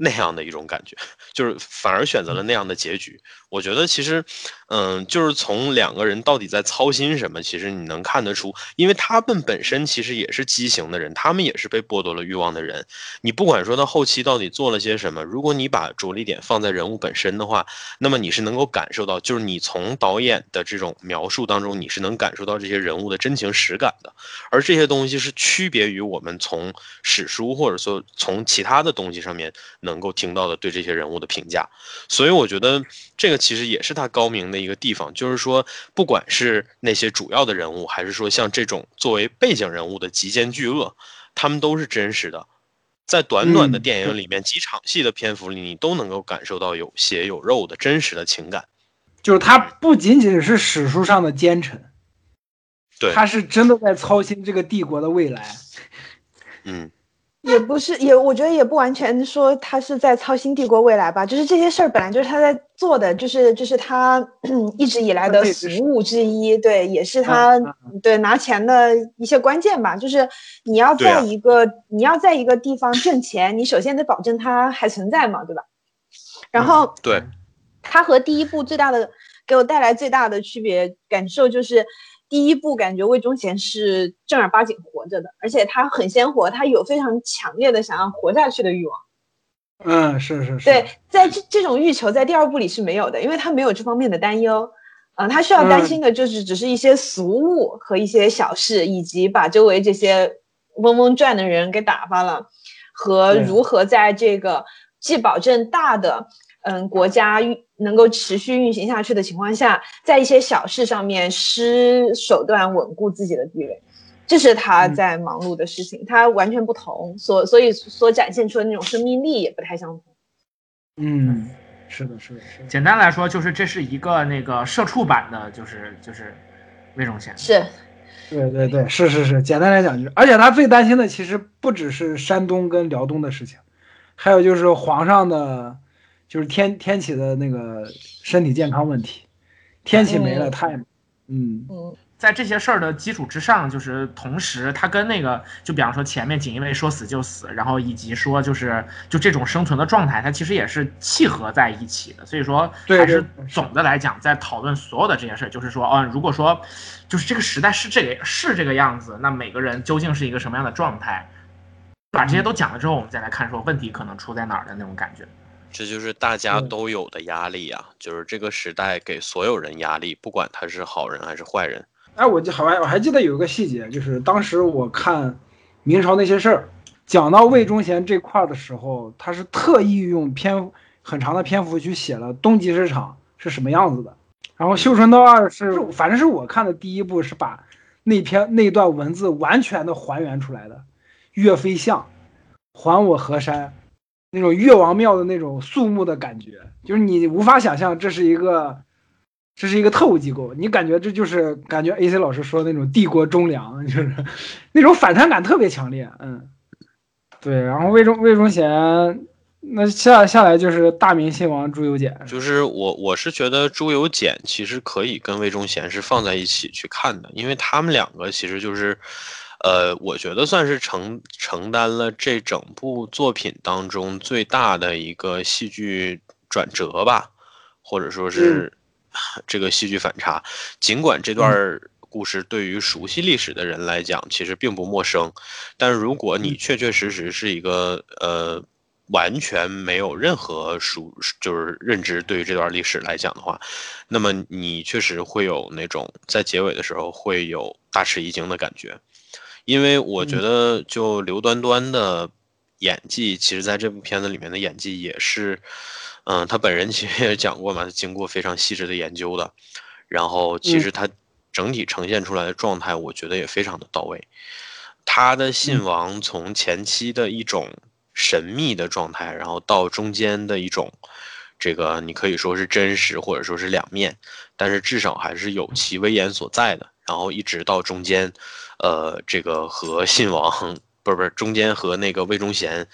那样的一种感觉，就是反而选择了那样的结局。我觉得其实，嗯，就是从两个人到底在操心什么，其实你能看得出，因为他们本身其实也是畸形的人，他们也是被剥夺了欲望的人。你不管说他后期到底做了些什么，如果你把着力点放在人物本身的话，那么你是能够感受到，就是你从导演的这种描述当中，你是能感受到这些人物的真情实感的。而这些东西是区别于我们从史书或者说从其他的东西上面能够听到的对这些人物的评价，所以我觉得这个其实也是他高明的一个地方，就是说不管是那些主要的人物，还是说像这种作为背景人物的极奸巨恶，他们都是真实的。在短短的嗯电影里面，几场戏的篇幅里，你都能够感受到有血有肉的真实的情感。就是他不仅仅是史书上的奸臣，对，他是真的在操心这个帝国的未来。嗯，也不是，也我觉得也不完全说他是在操心帝国未来吧，就是这些事儿本来就是他在做的，就是就是他 一直以来的服务之一，对，也是他对拿钱的一些关键吧。就是你要在一个你要在一个地方挣钱，你首先得保证它还存在嘛，对吧？然后对，他和第一部最大的给我带来最大的区别感受就是。第一部感觉魏忠贤是正儿八经活着的，而且他很鲜活，他有非常强烈的想要活下去的欲望。嗯，是是是。对，在这这种欲求在第二部里是没有的，因为他没有这方面的担忧。嗯，他需要担心的就是只是一些俗物和一些小事，以及把周围这些嗡嗡转的人给打发了，和如何在这个既保证大的。嗯，国家运能够持续运行下去的情况下，在一些小事上面施手段稳固自己的地位，这是他在忙碌的事情。他完全不同，所所以所展现出的那种生命力也不太相同。嗯，是的，是的，是的。简单来说，就是这是一个那个社畜版的，就是就是魏忠贤。是，对对对，是是是。简单来讲就是，而且他最担心的其实不只是山东跟辽东的事情，还有就是皇上的。就是天天启的那个身体健康问题，天启没了，他也，嗯嗯，在这些事儿的基础之上，就是同时他跟那个，就比方说前面锦衣卫说死就死，然后以及说就是就这种生存的状态，它其实也是契合在一起的。所以说，还是总的来讲，在讨论所有的这些事儿，就是说，哦，如果说就是这个时代是这个是这个样子，那每个人究竟是一个什么样的状态？把这些都讲了之后，我们再来看说问题可能出在哪儿的那种感觉。这就是大家都有的压力呀，就是这个时代给所有人压力，不管他是好人还是坏人。哎，我就好像我还记得有一个细节，就是当时我看明朝那些事儿，讲到魏忠贤这块的时候，他是特意用篇很长的篇幅去写了东极市场是什么样子的。然后《绣春刀二》是，反正是我看的第一部，是把那篇那段文字完全的还原出来的。岳飞像，还我河山。那种越王庙的那种肃穆的感觉，就是你无法想象这是一个，这是一个特务机构，你感觉这就是感觉 A C 老师说的那种帝国忠良，就是 那种反差感特别强烈。嗯，对。然后魏忠魏忠贤，那下下来就是大明星王朱由检。就是我我是觉得朱由检其实可以跟魏忠贤是放在一起去看的，因为他们两个其实就是。呃，我觉得算是承承担了这整部作品当中最大的一个戏剧转折吧，或者说是这个戏剧反差。尽管这段故事对于熟悉历史的人来讲其实并不陌生，但如果你确确实实是一个呃完全没有任何熟就是认知对于这段历史来讲的话，那么你确实会有那种在结尾的时候会有大吃一惊的感觉。因为我觉得，就刘端端的演技，其实在这部片子里面的演技也是，嗯，他本人其实也讲过嘛，他经过非常细致的研究的。然后，其实他整体呈现出来的状态，我觉得也非常的到位。他的信王从前期的一种神秘的状态，然后到中间的一种，这个你可以说是真实，或者说是两面，但是至少还是有其威严所在的。然后一直到中间。呃，这个和信王不是不是中间和那个魏忠贤，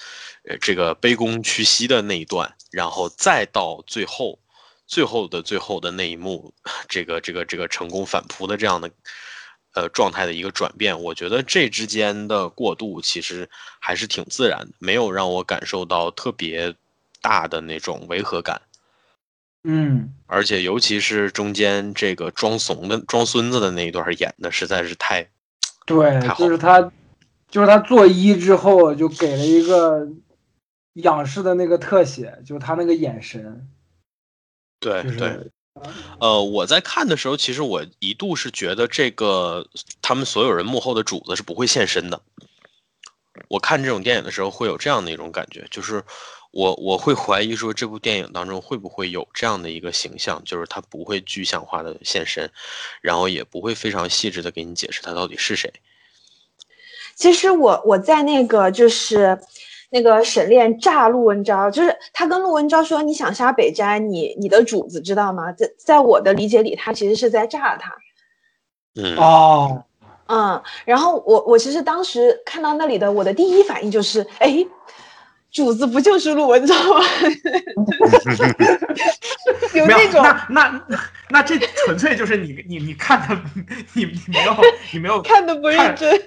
呃，这个卑躬屈膝的那一段，然后再到最后，最后的最后的那一幕，这个这个这个成功反扑的这样的，呃状态的一个转变，我觉得这之间的过渡其实还是挺自然的，没有让我感受到特别大的那种违和感。嗯，而且尤其是中间这个装怂的装孙子的那一段演的实在是太。对，就是他，就是他做一之后就给了一个仰视的那个特写，就他那个眼神。对对，呃，我在看的时候，其实我一度是觉得这个他们所有人幕后的主子是不会现身的。我看这种电影的时候会有这样的一种感觉，就是我我会怀疑说这部电影当中会不会有这样的一个形象，就是他不会具象化的现身，然后也不会非常细致的给你解释他到底是谁。其实我我在那个就是那个沈炼炸陆文昭，就是他跟陆文昭说你想杀北斋，你你的主子知道吗？在在我的理解里，他其实是在炸他。嗯哦。嗯，然后我我其实当时看到那里的，我的第一反应就是，哎，主子不就是陆文昭吗？有那种，那那那这纯粹就是你你你看的，你你没有你没有看的不认真，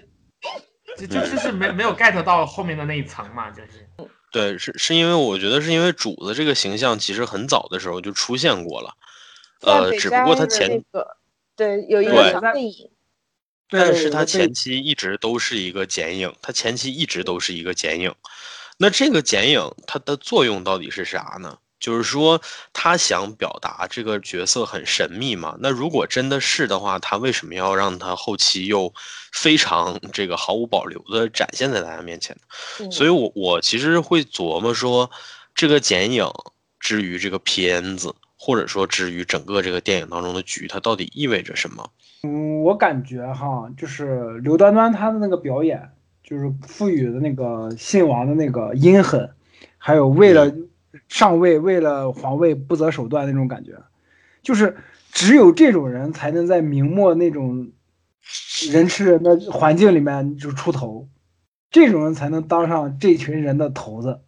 就就是没没有 get 到后面的那一层嘛，就是。对，是是因为我觉得是因为主子这个形象其实很早的时候就出现过了，呃，只不过他前对有一个背影。但是他前期一直都是一个剪影，他前期一直都是一个剪影。那这个剪影它的作用到底是啥呢？就是说他想表达这个角色很神秘嘛？那如果真的是的话，他为什么要让他后期又非常这个毫无保留的展现在大家面前呢？所以我我其实会琢磨说，这个剪影之于这个片子，或者说之于整个这个电影当中的局，它到底意味着什么？嗯，我感觉哈，就是刘端端他的那个表演，就是赋予的那个信王的那个阴狠，还有为了上位、为了皇位不择手段那种感觉，就是只有这种人才能在明末那种人吃人的环境里面就出头，这种人才能当上这群人的头子。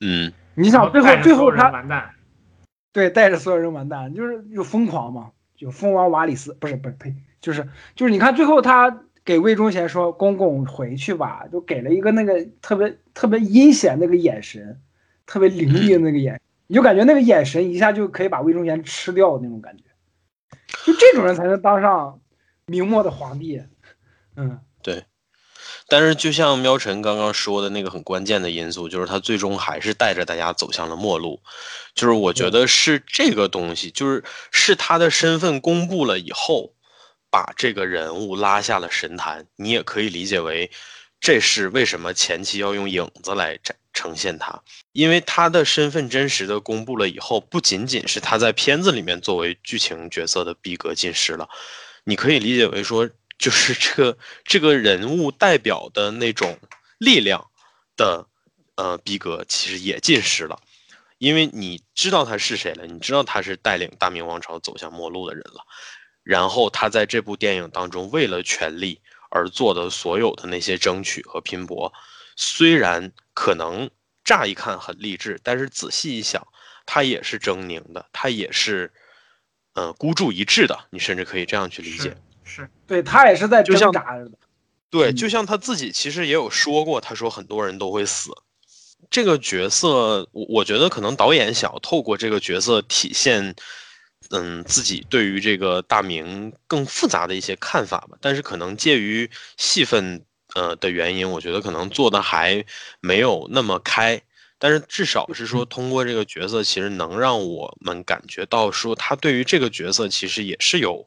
嗯，你想最后最后他完蛋对带着所有人完蛋，就是就疯狂嘛，就蜂王瓦里斯不是不是呸。就是就是，你看最后他给魏忠贤说“公公回去吧”，就给了一个那个特别特别阴险那个眼神，特别凌厉的那个眼，你就感觉那个眼神一下就可以把魏忠贤吃掉那种感觉。就这种人才能当上明末的皇帝。嗯，对。但是就像喵晨刚刚说的那个很关键的因素，就是他最终还是带着大家走向了末路。就是我觉得是这个东西，就是是他的身份公布了以后。把这个人物拉下了神坛，你也可以理解为，这是为什么前期要用影子来展呈现他，因为他的身份真实的公布了以后，不仅仅是他在片子里面作为剧情角色的逼格尽失了，你可以理解为说，就是这个这个人物代表的那种力量的，呃，逼格其实也尽失了，因为你知道他是谁了，你知道他是带领大明王朝走向末路的人了。然后他在这部电影当中，为了权力而做的所有的那些争取和拼搏，虽然可能乍一看很励志，但是仔细一想，他也是狰狞的，他也是，呃，孤注一掷的。你甚至可以这样去理解，是对他也是在挣扎的。对，就像他自己其实也有说过，他说很多人都会死。这个角色，我我觉得可能导演想要透过这个角色体现。嗯，自己对于这个大明更复杂的一些看法吧，但是可能介于戏份呃的原因，我觉得可能做的还没有那么开，但是至少是说通过这个角色，其实能让我们感觉到说他对于这个角色其实也是有，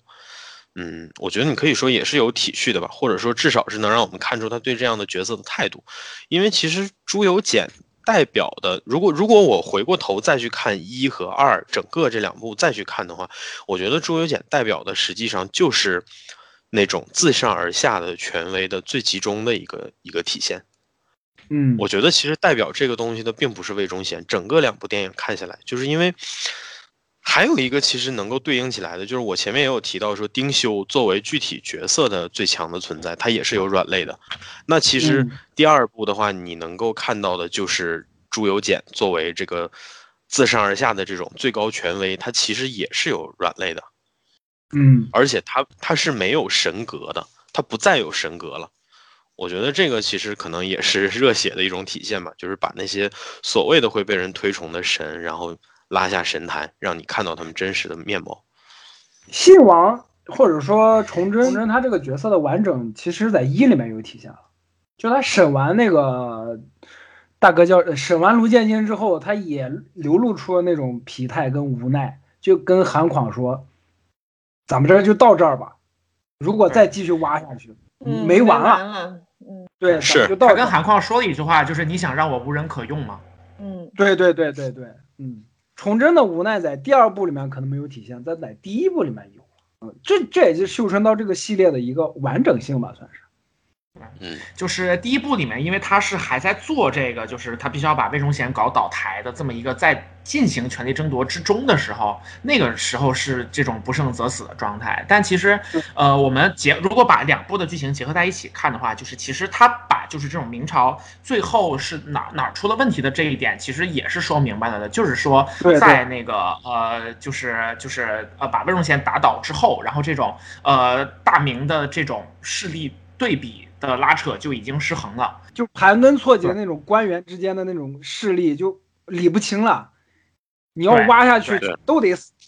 嗯，我觉得你可以说也是有体恤的吧，或者说至少是能让我们看出他对这样的角色的态度，因为其实朱由检。代表的，如果如果我回过头再去看一和二整个这两部再去看的话，我觉得朱由检代表的实际上就是那种自上而下的权威的最集中的一个一个体现。嗯，我觉得其实代表这个东西的并不是魏忠贤，整个两部电影看下来，就是因为。还有一个其实能够对应起来的，就是我前面也有提到说，丁修作为具体角色的最强的存在，他也是有软肋的。那其实第二部的话，你能够看到的就是朱由检作为这个自上而下的这种最高权威，他其实也是有软肋的。嗯，而且他他是没有神格的，他不再有神格了。我觉得这个其实可能也是 热血的一种体现吧，就是把那些所谓的会被人推崇的神，然后。拉下神坛，让你看到他们真实的面貌。信王或者说崇祯，崇祯他这个角色的完整，其实在一里面有体现了。就他审完那个大哥叫审完卢建清之后，他也流露出了那种疲态跟无奈，就跟韩广说：“咱们这就到这儿吧，如果再继续挖下去，没完了。”嗯，对，是。他跟韩况说了一句话，就是你想让我无人可用吗？嗯，对对对对对，嗯。崇祯的无奈在第二部里面可能没有体现，但在第一部里面有。嗯，这这也就是绣春刀这个系列的一个完整性吧，算是。嗯，就是第一部里面，因为他是还在做这个，就是他必须要把魏忠贤搞倒台的这么一个在进行权力争夺之中的时候，那个时候是这种不胜则死的状态。但其实，呃，我们结如果把两部的剧情结合在一起看的话，就是其实他把就是这种明朝最后是哪哪出了问题的这一点，其实也是说明白了的，就是说在那个呃，就是就是呃，把魏忠贤打倒之后，然后这种呃大明的这种势力对比的拉扯就已经失衡了。就盘根错节那种官员之间的那种势力就理不清了，你要挖下去都得死啊。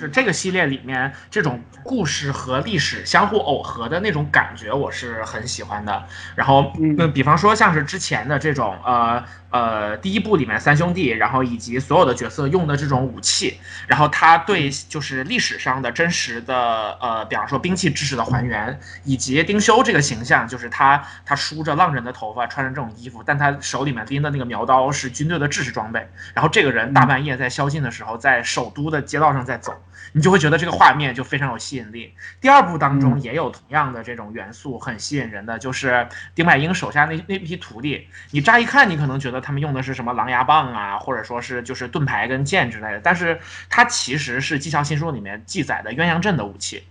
是这个系列里面这种故事和历史相互耦合的那种感觉，我是很喜欢的。然后，嗯那比方说像是之前的这种呃呃第一部里面三兄弟，然后以及所有的角色用的这种武器，然后他对就是历史上的真实的呃，比方说兵器知识的还原，以及丁修这个形象，就是他他梳着浪人的头发，穿着这种衣服，但他手里面拎的那个苗刀是军队的制式装备。然后这个人大半夜在宵禁的时候，在首都的街道上在走，你就会觉得这个画面就非常有吸引力。第二部当中嗯也有同样的这种元素，很吸引人的，就是丁百英手下那那批徒弟。你乍一看，你可能觉得他们用的是什么狼牙棒啊，或者说是就是盾牌跟剑之类的，但是它其实是《纪效新书》里面记载的鸳鸯阵的武器。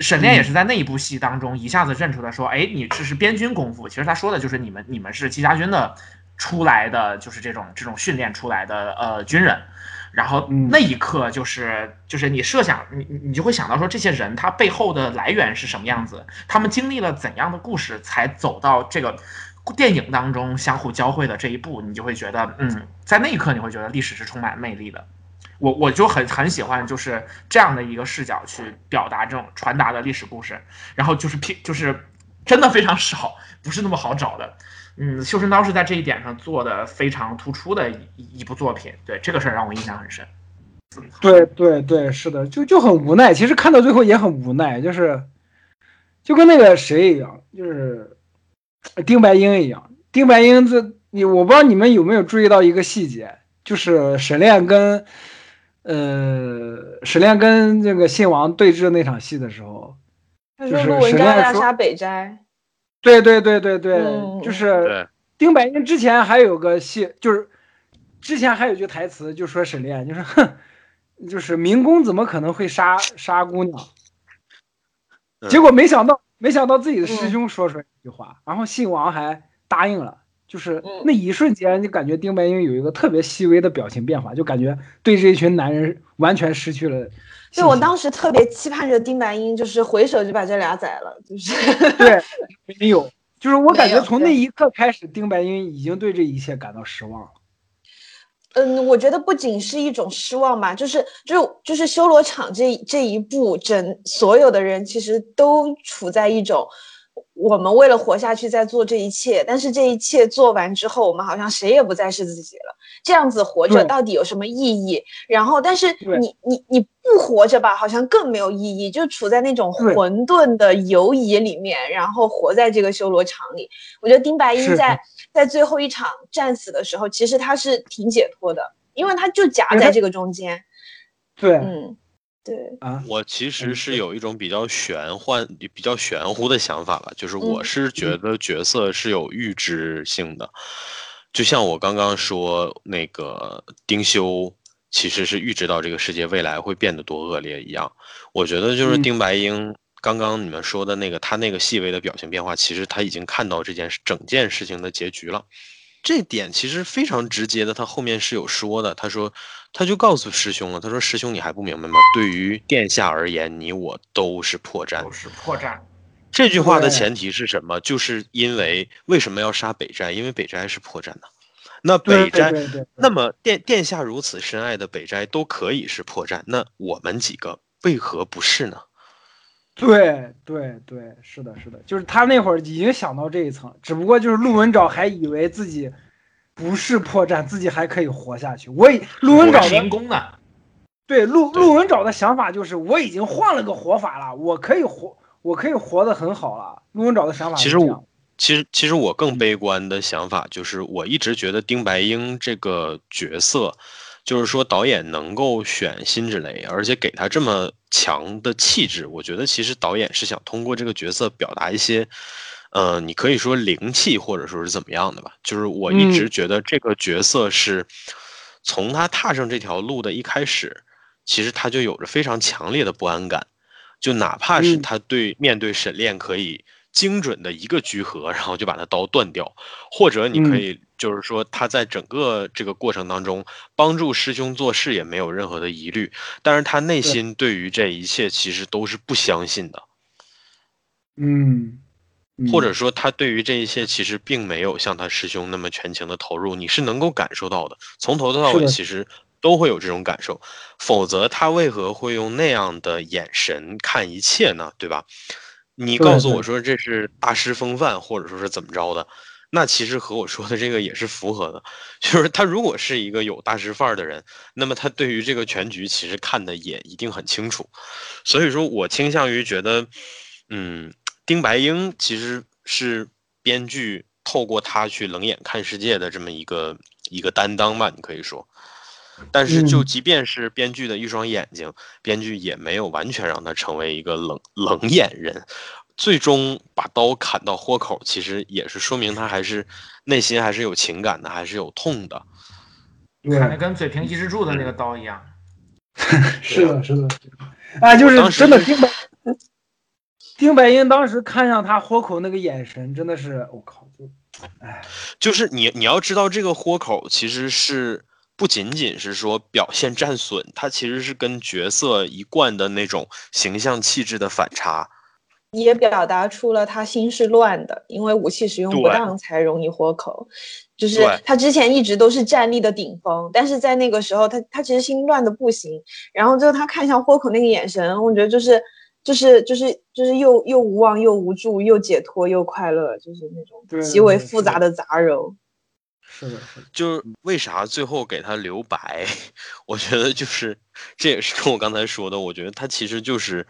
沈炼也是在那一部戏当中一下子认出来说，哎，你这是边军功夫。其实他说的就是你们你们是戚家军的出来的，就是这种这种训练出来的呃军人。然后嗯那一刻就是就是你设想你你你就会想到说这些人他背后的来源是什么样子，他们经历了怎样的故事才走到这个电影当中相互交汇的这一步，你就会觉得嗯，在那一刻你会觉得历史是充满魅力的。我我就很很喜欢就是这样的一个视角去表达这种传达的历史故事，然后就是 P 就是真的非常少，不是那么好找的。嗯，绣春刀是在这一点上做的非常突出的一一部作品，对这个事儿让我印象很深。对对对，是的，就就很无奈。其实看到最后也很无奈，就是就跟那个谁一样，就是丁白英一样。丁白英这你我不知道你们有没有注意到一个细节，就是沈炼跟呃沈炼跟这个信王对峙那场戏的时候，他说陆文沈炼杀北斋，对对对对对，嗯就是，丁白英之前还有个戏，就是之前还有句台词，就说沈炼就是哼，就是民工怎么可能会杀杀姑娘？嗯结果没想到，没想到自己的师兄说出来这句话，然后信王还答应了。就是嗯那一瞬间，就感觉丁白英有一个特别细微的表情变化，就感觉对这一群男人完全失去了。对我当时特别期盼着丁白英，就是回首就把这俩宰了，就是 对没有，就是我感觉从那一刻开始，丁白英已经对这一切感到失望了。嗯，我觉得不仅是一种失望吧，就是就是就是修罗场这这一步，整所有的人其实都处在一种我们为了活下去在做这一切，但是这一切做完之后，我们好像谁也不再是自己了。这样子活着到底有什么意义？然后，但是你你你不活着吧，好像更没有意义，就处在那种混沌的游移里面，然后活在这个修罗场里。我觉得丁白是英在在最后一场战死的时候，其实他是挺解脱的，因为他就夹在这个中间。对、嗯，对，啊，我其嗯实是有一种比较玄幻、比较玄乎的想法吧，就是我嗯是觉得角色是有预知性的，就像我刚刚说那个丁修其实是预知到这个世界未来会变得多恶劣一样，我觉得就是嗯。丁白英刚刚你们说的那个他那个细微的表情变化，其实他已经看到这件事整件事情的结局了。这点其实非常直接的，他后面是有说的。他说，他就告诉师兄了，他说：“师兄，你还不明白吗？对于殿下而言，你我都是破绽都。是破绽。这句话的前提是什么？就是因为为什么要杀北斋？因为北斋是破绽呢。那北斋，对对对，那么殿殿下如此深爱的北斋都可以是破绽，那我们几个为何不是呢？对对对，是的，是的，就是他那会儿已经想到这一层，只不过就是陆文藻还以为自己不是破绽，自己还可以活下去。我已陆文藻我是的民工呢，对陆陆文藻的想法就是，我已经换了个活法了，我可以活，我可以活得很好了。陆文藻的想法其实我其实，其实我嗯更悲观的想法就是，我一直觉得丁白英这个角色，就是说导演能够选辛芷蕾，而且给她这么强的气质，我觉得其实导演是想通过这个角色表达一些，呃，你可以说灵气或者说是怎么样的吧。就是我一直觉得这个角色是从他踏上这条路的一开始，其实他就有着非常强烈的不安感。就哪怕是他对面对沈炼可以精准的一个聚合，然后就把他刀断掉，或者你可以就是说他在整个这个过程当中帮助师兄做事也没有任何的疑虑，但是他内心对。于这一切其实都是不相信的，嗯，或者说他对于这一切其实并没有像他师兄那么全情的投入，你是能够感受到的，从头到尾其实。都会有这种感受，否则他为何会用那样的眼神看一切呢？对吧？你告诉我说这是大师风范，或者说是怎么着的，那其实和我说的这个也是符合的。就是他如果是一个有大师范儿的人，那么他对于这个全局其实看的也一定很清楚。所以说我倾向于觉得，嗯，丁白英其实是编剧透过他去冷眼看世界的这么一个一个担当吧，你可以说。但是，就即便是编剧的一双眼睛，编剧也没有完全让他成为一个冷冷眼人，最终把刀砍到豁口，其实也是说明他还是内心还是有情感的，还是有痛的。砍的跟嘴平抑制住的那个刀一样。是的，是的，哎，就是真的丁白丁白英当时看向他豁口那个眼神，真的是我靠，就哎，就是你你要知道这个豁口其实是。不仅仅是说表现战损，它其实是跟角色一贯的那种形象气质的反差，也表达出了他心是乱的，因为武器使用不当才容易豁口。就是他之前一直都是战力的顶峰，但是在那个时候，他他其实心乱的不行。然后就他看向豁口那个眼神，我觉得就是就是就是就是又又无望又无助，又解脱又快乐，就是那种极为复杂的杂糅。是的，是的，就是为啥最后给他留白？我觉得就是这也是跟我刚才说的，我觉得他其实就是，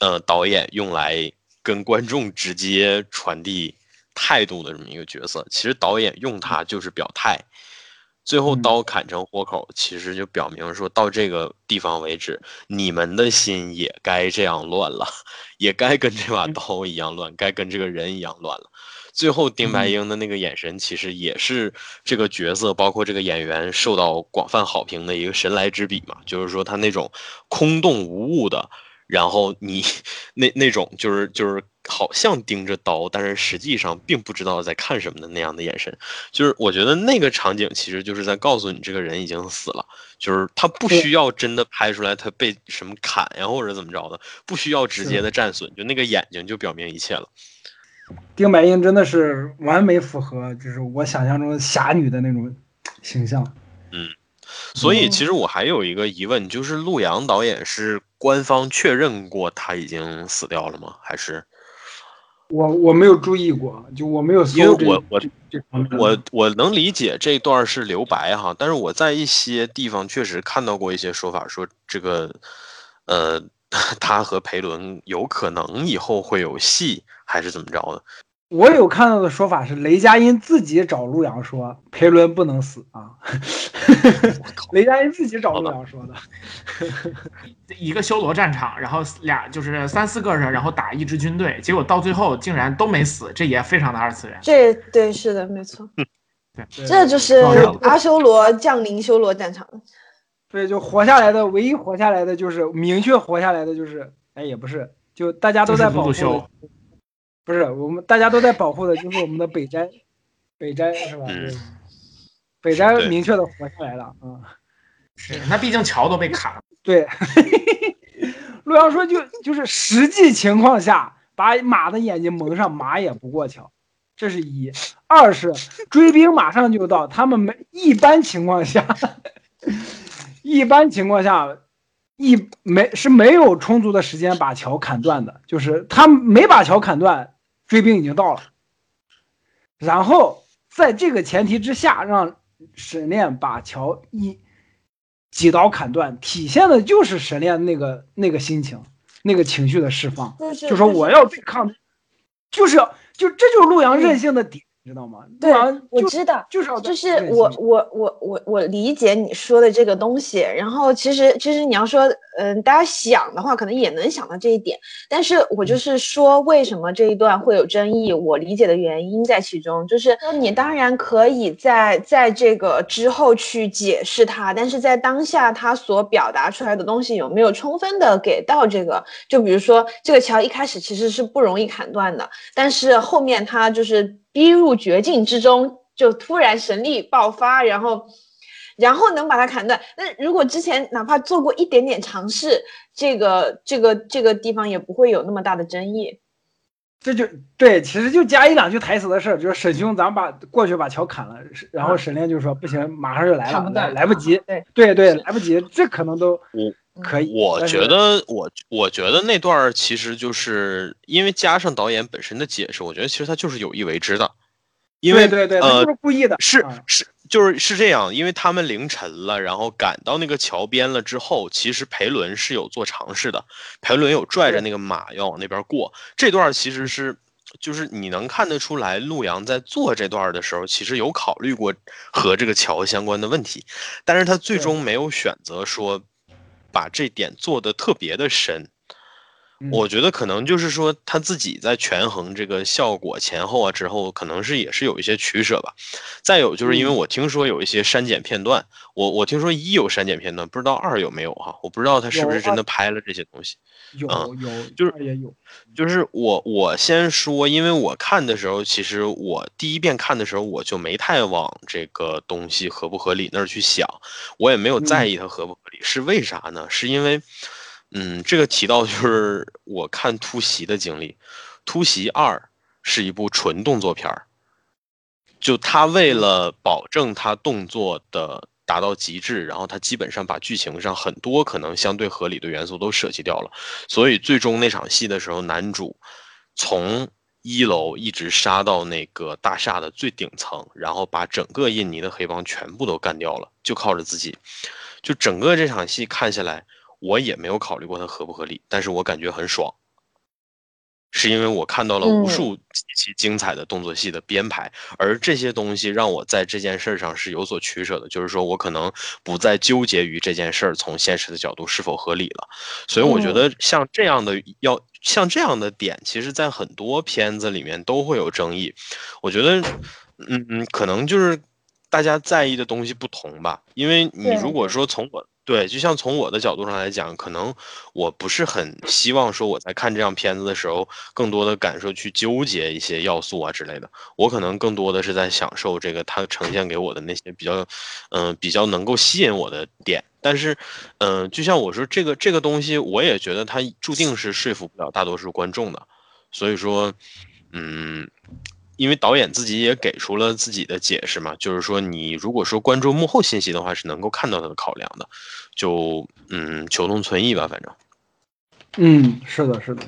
呃，导演用来跟观众直接传递态度的这么一个角色。其实导演用他就是表态，最后刀砍成豁口，其实就表明说到这个地方为止，你们的心也该这样乱了，也该跟这把刀一样乱，该跟这个人一样乱了。最后，丁白英的那个眼神，其实也是这个角色，包括这个演员受到广泛好评的一个神来之笔嘛。就是说，他那种空洞无物的，然后你那那种就是就是好像盯着刀，但是实际上并不知道在看什么的那样的眼神。就是我觉得那个场景，其实就是在告诉你，这个人已经死了。就是他不需要真的拍出来他被什么砍呀，或者怎么着的，不需要直接的战损，就那个眼睛就表明一切了。丁白英真的是完美符合，就是我想象中侠女的那种形象。嗯，所以其实我还有一个疑问，就是陆阳导演是官方确认过他已经死掉了吗？还是我我没有注意过，就我没有因为我我我我能理解这段是留白哈，但是我在一些地方确实看到过一些说法，说这个呃。他和裴伦有可能以后会有戏，还是怎么着的？我有看到的说法是，雷佳音自己找陆阳说，裴伦不能死啊。雷佳音自己找陆阳说的。一个修罗战场，然后俩就是三四个人，然后打一支军队，结果到最后竟然都没死，这也非常的二次元。这对是的，没错。对，这就是阿修罗降临修罗战场。对，就活下来的唯一活下来的就是明确活下来的就是，哎，也不是，就大家都在保护，不是我们大家都在保护的就是我们的北斋，北斋是吧？北斋明确的活下来了啊。是，那毕竟桥都被砍了。对，陆阳说就就是实际情况下把马的眼睛蒙上，马也不过桥，这是一。二是追兵马上就到，他们没一般情况下。一般情况下，一没是没有充足的时间把桥砍断的，就是他没把桥砍断，追兵已经到了。然后在这个前提之下，让沈炼把桥一几刀砍断，体现的就是沈炼那个那个心情、那个情绪的释放，就说我要对抗，就是要就这就是陆阳任性的点。知道吗？对，我知道，就是就是我我我我我理解你说的这个东西。然后其实其实你要说，嗯，大家想的话，可能也能想到这一点。但是我就是说，为什么这一段会有争议？我理解的原因在其中，就是你当然可以在在这个之后去解释它，但是在当下它所表达出来的东西有没有充分的给到这个？就比如说，这个桥一开始其实是不容易砍断的，但是后面它就是逼入绝境之中，就突然神力爆发，然后。然后能把它砍断。那如果之前哪怕做过一点点尝试，这个这个这个地方也不会有那么大的争议。这就对，其实就加一两句台词的事儿，就是沈兄，咱们把过去把桥砍了，然后沈炼就说不行，马上就来了，来来不及。对对对，来不及，这可能都可以。我觉得我我觉得那段其实就是因为加上导演本身的解释，我觉得其实他就是有意为之的。因为对对，呃，就是故意的，是是，就是是这样，因为他们凌晨了，然后赶到那个桥边了之后，其实裴伦是有做尝试的，裴伦有拽着那个马要往那边过，这段其实是，就是你能看得出来，陆阳在做这段的时候，其实有考虑过和这个桥相关的问题，但是他最终没有选择说把这点做得特别的深。我觉得可能就是说他自己在权衡这个效果前后啊之后，可能是也是有一些取舍吧。再有就是因为我听说有一些删减片段，我我听说一有删减片段，不知道二有没有哈？我不知道他是不是真的拍了这些东西。有有，就是也有。就是我我先说，因为我看的时候，其实我第一遍看的时候，我就没太往这个东西合不合理那儿去想，我也没有在意它合不合理，是为啥呢？是因为。嗯，这个提到就是我看《突袭》的经历，《突袭二》是一部纯动作片儿，就他为了保证他动作的达到极致，然后他基本上把剧情上很多可能相对合理的元素都舍弃掉了，所以最终那场戏的时候，男主从一楼一直杀到那个大厦的最顶层，然后把整个印尼的黑帮全部都干掉了，就靠着自己，就整个这场戏看下来。我也没有考虑过它合不合理，但是我感觉很爽，是因为我看到了无数极其精彩的动作戏的编排，而这些东西让我在这件事上是有所取舍的，就是说我可能不再纠结于这件事儿从现实的角度是否合理了，所以我觉得像这样的要像这样的点，其实在很多片子里面都会有争议，我觉得，嗯嗯，可能就是大家在意的东西不同吧，因为你如果说从我。对，就像从我的角度上来讲，可能我不是很希望说我在看这样片子的时候，更多的感受去纠结一些要素啊之类的。我可能更多的是在享受这个它呈现给我的那些比较，嗯，比较能够吸引我的点。但是，嗯，就像我说这个这个东西，我也觉得它注定是说服不了大多数观众的。所以说，嗯。因为导演自己也给出了自己的解释嘛，就是说你如果说关注幕后信息的话，是能够看到他的考量的，就嗯求同存异吧，反正。嗯，是的，是的。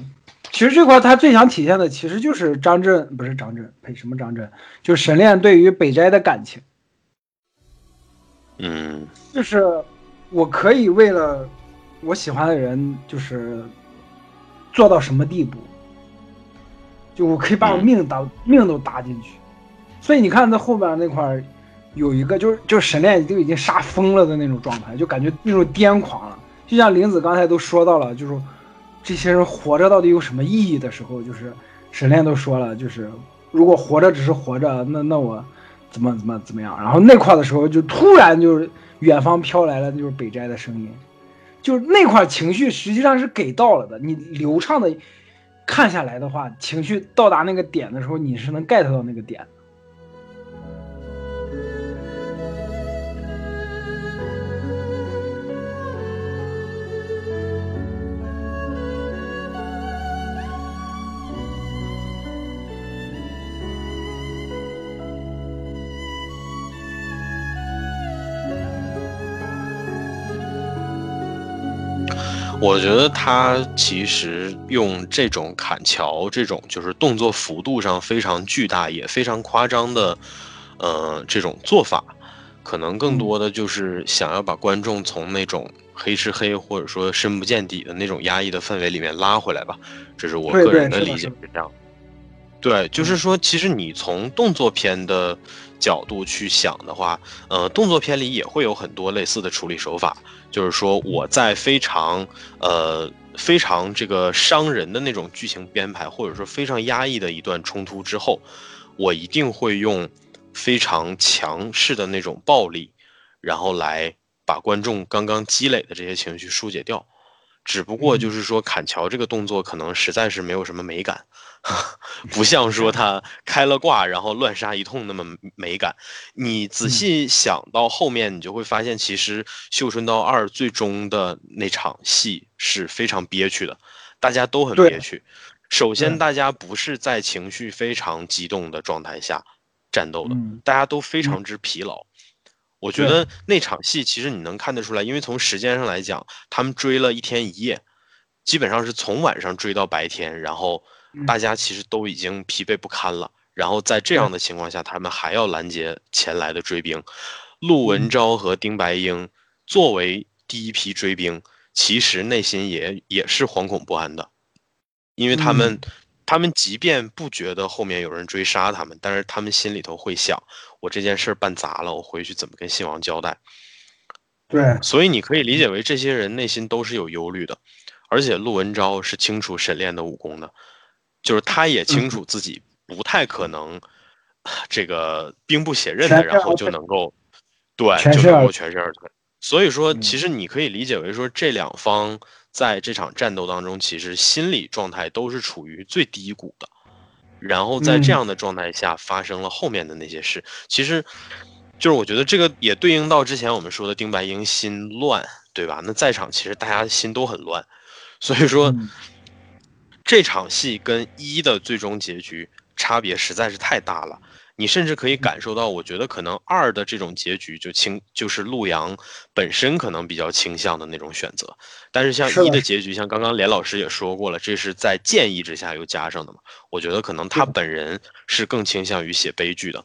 其实这块他最想体现的，其实就是张震不是张震，呸，什么张震？就是沈炼对于北斋的感情。嗯，就是我可以为了我喜欢的人，就是做到什么地步。就我可以把我命搭命都搭进去，所以你看在后边那块有一个就是就是沈炼就已经杀疯了的那种状态，就感觉那种癫狂了。就像玲子刚才都说到了，就是这些人活着到底有什么意义的时候，就是沈炼都说了，就是如果活着只是活着，那那我怎么怎么怎么样？然后那块的时候就突然就是远方飘来了就是北斋的声音，就是那块情绪实际上是给到了的，你流畅的。看下来的话，情绪到达那个点的时候，你是能 get 到那个点。我觉得他其实用这种砍桥，这种就是动作幅度上非常巨大也非常夸张的，呃，这种做法，可能更多的就是想要把观众从那种黑吃黑或者说深不见底的那种压抑的氛围里面拉回来吧。这是我个人的理解，是这样。对，就是说，其实你从动作片的角度去想的话，呃，动作片里也会有很多类似的处理手法，就是说我在非常呃非常这个伤人的那种剧情编排，或者说非常压抑的一段冲突之后，我一定会用非常强势的那种暴力，然后来把观众刚刚积累的这些情绪疏解掉。只不过就是说，砍桥这个动作可能实在是没有什么美感，不像说他开了挂然后乱杀一通那么美感。你仔细想到后面，你就会发现，其实《绣春刀二》最终的那场戏是非常憋屈的，大家都很憋屈。首先，大家不是在情绪非常激动的状态下战斗的，大家都非常之疲劳。我觉得那场戏其实你能看得出来，因为从时间上来讲，他们追了一天一夜，基本上是从晚上追到白天，然后大家其实都已经疲惫不堪了。然后在这样的情况下，他们还要拦截前来的追兵。陆文昭和丁白英作为第一批追兵，其实内心也也是惶恐不安的，因为他们。他们即便不觉得后面有人追杀他们，但是他们心里头会想：我这件事办砸了，我回去怎么跟信王交代？对，所以你可以理解为这些人内心都是有忧虑的，而且陆文昭是清楚沈炼的武功的，就是他也清楚自己不太可能这个兵不血刃的，然后就能够对就能够全身而退。所以说，其实你可以理解为说这两方。在这场战斗当中，其实心理状态都是处于最低谷的，然后在这样的状态下发生了后面的那些事。其实，就是我觉得这个也对应到之前我们说的丁白英心乱，对吧？那在场其实大家心都很乱，所以说这场戏跟一的最终结局差别实在是太大了。你甚至可以感受到，我觉得可能二的这种结局就倾，就是陆阳本身可能比较倾向的那种选择。但是像一的结局，像刚刚连老师也说过了，这是在建议之下又加上的嘛？我觉得可能他本人是更倾向于写悲剧的。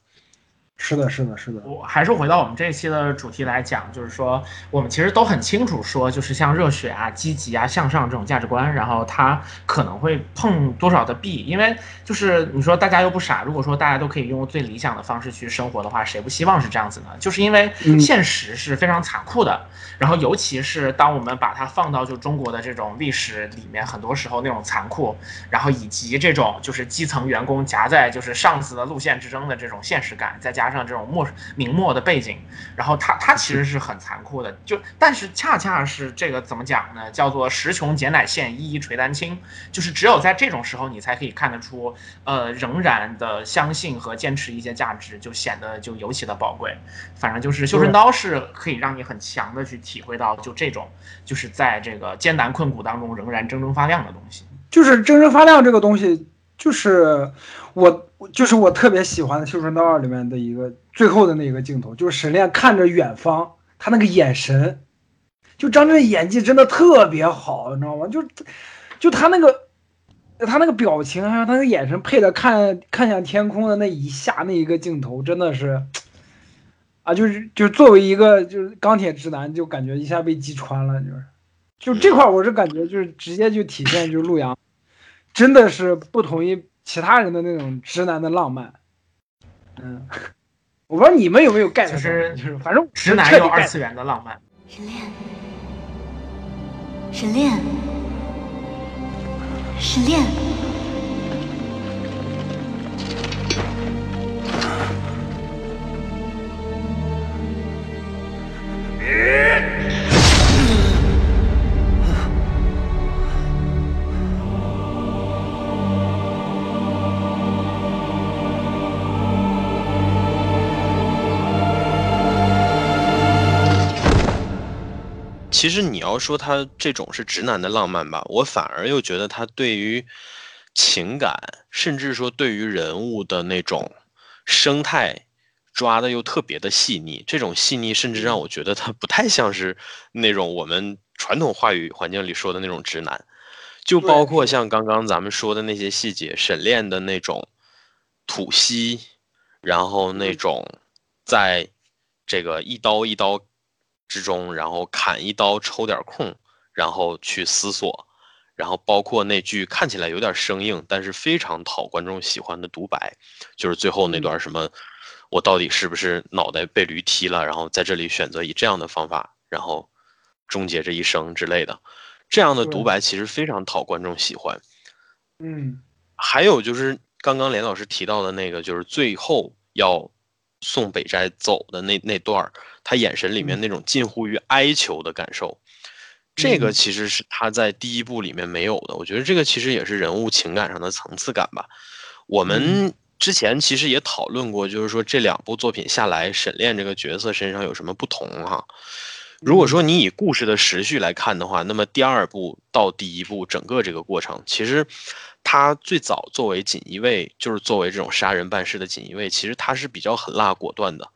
是的，是的，是的。我还是回到我们这一期的主题来讲，就是说，我们其实都很清楚，说就是像热血啊、积极啊、向上这种价值观，然后它可能会碰多少的壁，因为就是你说大家又不傻，如果说大家都可以用最理想的方式去生活的话，谁不希望是这样子呢？就是因为现实是非常残酷的，然后尤其是当我们把它放到就中国的这种历史里面，很多时候那种残酷，然后以及这种就是基层员工夹在就是上司的路线之争的这种现实感，再加加上这种末明末的背景，然后它它其实是很残酷的，就但是恰恰是这个怎么讲呢？叫做时穷节乃现，一一垂丹青，就是只有在这种时候，你才可以看得出，呃，仍然的相信和坚持一些价值，就显得就尤其的宝贵。反正就是绣春刀是可以让你很强的去体会到，就这种就是在这个艰难困苦当中仍然铮铮发亮的东西，就是铮铮发亮这个东西，就是我。就是我特别喜欢的《绣春刀二》里面的一个最后的那个镜头，就是沈炼看着远方，他那个眼神，就张震演技真的特别好，你知道吗？就，就他那个，他那个表情还有他那个眼神配的看看向天空的那一下那一个镜头，真的是，啊，就是就作为一个就是钢铁直男，就感觉一下被击穿了，就是，就这块我是感觉就是直接就体现就是陆阳，真的是不同于。其他人的那种直男的浪漫，嗯，我不知道你们有没有 get，，就是反正直男有二次元的浪漫。沈炼，沈炼，沈炼。其实你要说他这种是直男的浪漫吧，我反而又觉得他对于情感，甚至说对于人物的那种生态抓的又特别的细腻。这种细腻甚至让我觉得他不太像是那种我们传统话语环境里说的那种直男。就包括像刚刚咱们说的那些细节，沈炼的那种吐息，然后那种在这个一刀一刀。之中，然后砍一刀抽点空，然后去思索，然后包括那句看起来有点生硬，但是非常讨观众喜欢的独白，就是最后那段什么，我到底是不是脑袋被驴踢了？然后在这里选择以这样的方法，然后终结这一生之类的，这样的独白其实非常讨观众喜欢。嗯，还有就是刚刚连老师提到的那个，就是最后要送北斋走的那那段儿，他眼神里面那种近乎于哀求的感受。这个其实是他在第一部里面没有的，我觉得这个其实也是人物情感上的层次感吧。我们之前其实也讨论过，就是说这两部作品下来，沈炼这个角色身上有什么不同哈？如果说你以故事的时序来看的话，那么第二部到第一部整个这个过程，其实他最早作为锦衣卫，就是作为这种杀人办事的锦衣卫，其实他是比较狠辣果断的。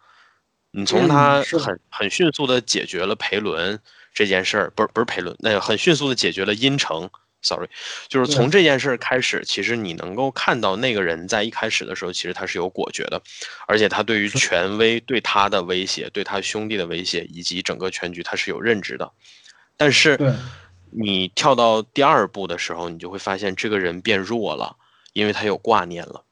你从他很很迅速的解决了裴伦。这件事儿不是不是裴伦，那个很迅速的解决了殷城，sorry，就是从这件事儿开始，其实你能够看到那个人在一开始的时候，其实他是有果决的，而且他对于权威对他的威胁，对他兄弟的威胁，以及整个全局他是有认知的。但是你跳到第二步的时候，你就会发现这个人变弱了，因为他有挂念了，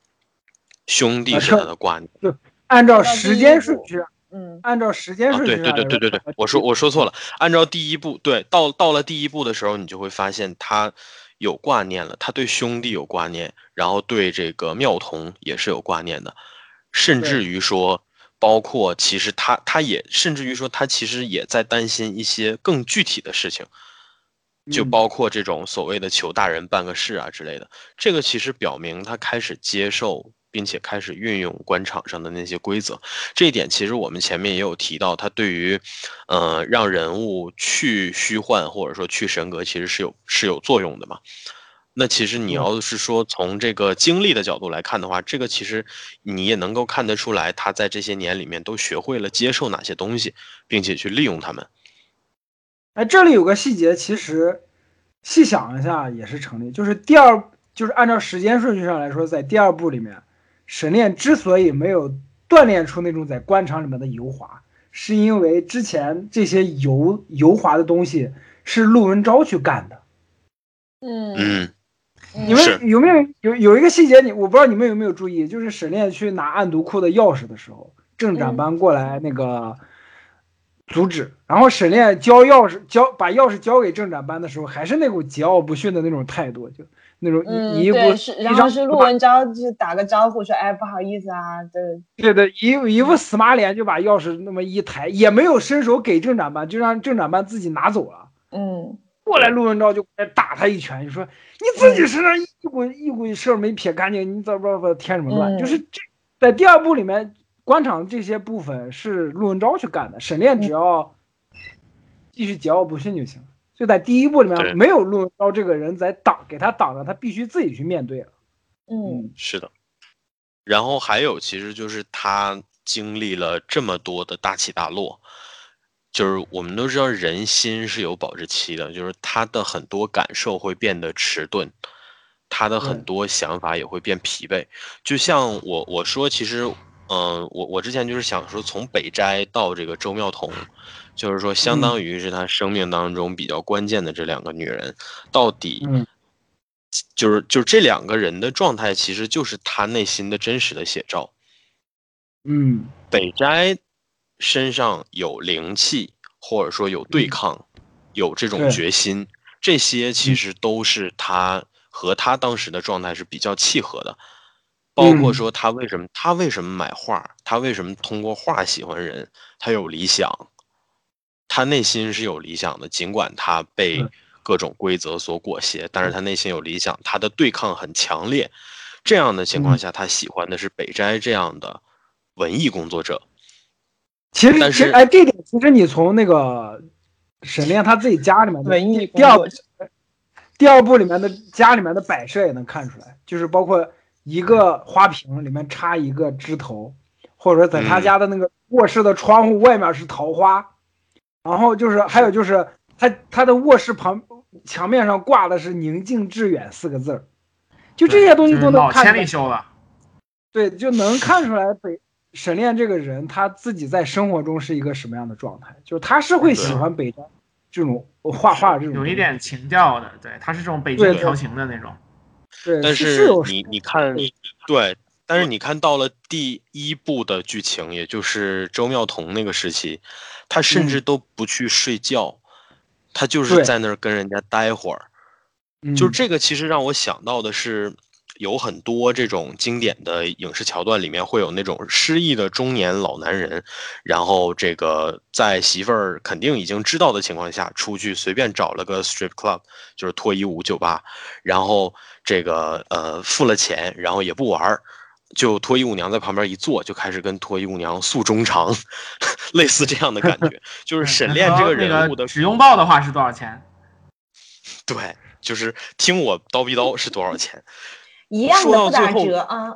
兄弟是他的挂念。就按照时间顺序。嗯，按照时间顺序，对对对对对对，我说我说错了。按照第一步，对，到到了第一步的时候，你就会发现他有挂念了，他对兄弟有挂念，然后对这个妙童也是有挂念的，甚至于说，包括其实他他也甚至于说他其实也在担心一些更具体的事情，就包括这种所谓的求大人办个事啊之类的。这个其实表明他开始接受。并且开始运用官场上的那些规则，这一点其实我们前面也有提到，他对于，呃，让人物去虚幻或者说去神格，其实是有是有作用的嘛。那其实你要是说从这个经历的角度来看的话，这个其实你也能够看得出来，他在这些年里面都学会了接受哪些东西，并且去利用他们。哎，这里有个细节，其实细想一下也是成立，就是第二，就是按照时间顺序上来说，在第二部里面。沈炼之所以没有锻炼出那种在官场里面的油滑，是因为之前这些油油滑的东西是陆文昭去干的。嗯嗯，你们有没有有有一个细节？你我不知道你们有没有注意，就是沈炼去拿暗毒库的钥匙的时候，郑展班过来那个阻止，然后沈炼交钥匙交把钥匙交给郑展班的时候，还是那股桀骜不驯的那种态度，就。那种一一副，然后是陆文昭就打个招呼说：“哎，不好意思啊。”对对对，一一副死马脸就把钥匙那么一抬，也没有伸手给郑展班，就让郑展班自己拿走了。嗯，过来陆文昭就打他一拳，就说：“你自己身上一股一股事儿没撇干净，你怎么不添什么乱？”就是这在第二部里面，官场这些部分是陆文昭去干的，沈炼只要继续桀骜不驯就行了。就在第一部里面，没有陆文昭这个人在挡，给他挡着，他必须自己去面对了。嗯，是的。然后还有，其实就是他经历了这么多的大起大落，就是我们都知道人心是有保质期的，就是他的很多感受会变得迟钝，他的很多想法也会变疲惫。就像我我说，其实，嗯，我我之前就是想说，从北斋到这个周妙彤。就是说，相当于是他生命当中比较关键的这两个女人，到底，就是就是这两个人的状态，其实就是他内心的真实的写照。嗯，北斋身上有灵气，或者说有对抗，有这种决心，这些其实都是他和他当时的状态是比较契合的。包括说他为什么他为什么买画，他为什么通过画喜欢人，他有理想。他内心是有理想的，尽管他被各种规则所裹挟，但是他内心有理想，他的对抗很强烈。这样的情况下，他喜欢的是北斋这样的文艺工作者。其实，其实，哎，这点其实你从那个沈炼他自己家里面的文艺第二第二部里面的家里面的摆设也能看出来，就是包括一个花瓶里面插一个枝头，或者说在他家的那个卧室的窗户外面是桃花。然后就是还有就是他他的卧室旁墙面上挂的是“宁静致远”四个字儿，就这些东西都能看千里修了。对，就能看出来北沈炼这个人他自己在生活中是一个什么样的状态，就是他是会喜欢北斋，这种画画这种有一点情调的，对，他是这种北京调情的那种。对，但是你你看，对，但是你看到了第一部的剧情，也就是周妙彤那个时期，他甚至都不去睡觉，他就是在那儿跟人家待会儿。就这个，其实让我想到的是。有很多这种经典的影视桥段，里面会有那种失意的中年老男人，然后这个在媳妇儿肯定已经知道的情况下，出去随便找了个 strip club，就是脱衣舞酒吧，然后这个呃付了钱，然后也不玩儿，就脱衣舞娘在旁边一坐，就开始跟脱衣舞娘诉衷肠，类似这样的感觉，就是沈炼这个人物的只拥抱的话是多少钱？对，就是听我叨逼叨是多少钱。一样的不打折啊！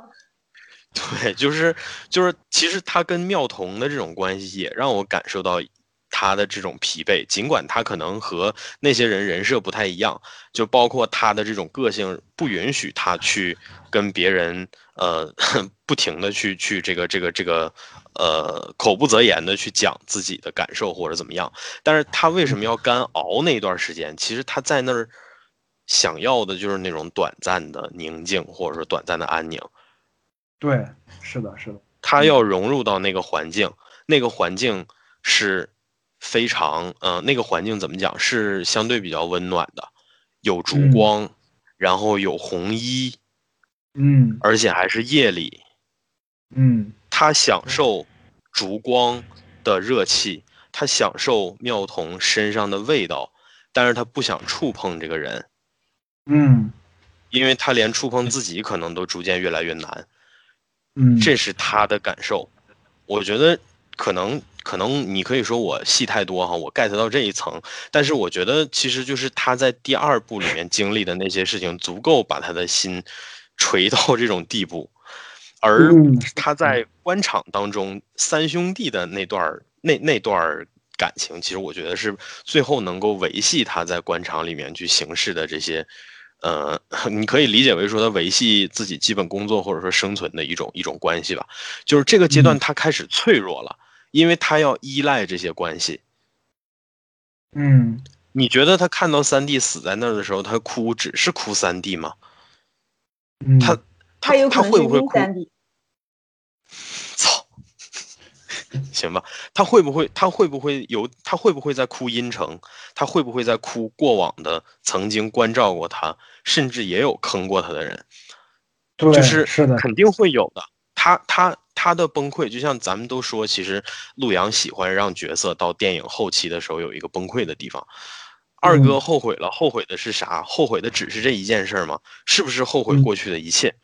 对，就是就是，其实他跟妙童的这种关系也让我感受到他的这种疲惫。尽管他可能和那些人人设不太一样，就包括他的这种个性不允许他去跟别人呃 不停的去去这个这个这个呃口不择言的去讲自己的感受或者怎么样。但是他为什么要干熬那段时间？其实他在那儿。想要的就是那种短暂的宁静，或者说短暂的安宁。对，是的，是的。他要融入到那个环境，那个环境是非常，嗯，那个环境怎么讲？是相对比较温暖的，有烛光，然后有红衣，嗯，而且还是夜里，嗯。他享受烛光的热气，他享受妙童身上的味道，但是他不想触碰这个人。嗯，因为他连触碰自己可能都逐渐越来越难，嗯，这是他的感受。我觉得可能可能你可以说我戏太多哈，我 get 到这一层，但是我觉得其实就是他在第二部里面经历的那些事情，足够把他的心锤到这种地步。而他在官场当中三兄弟的那段那那段感情，其实我觉得是最后能够维系他在官场里面去行事的这些。呃，你可以理解为说他维系自己基本工作或者说生存的一种一种关系吧，就是这个阶段他开始脆弱了，因为他要依赖这些关系。嗯，你觉得他看到三弟死在那儿的时候，他哭只是哭三弟吗？他他他会不会哭？操 行吧，他会不会？他会不会有？他会不会在哭阴城？他会不会在哭过往的曾经关照过他，甚至也有坑过他的人？就是是的，肯定会有的。他他他的崩溃，就像咱们都说，其实陆阳喜欢让角色到电影后期的时候有一个崩溃的地方。二哥后悔了，后悔的是啥？后悔的只是这一件事吗？是不是后悔过去的一切？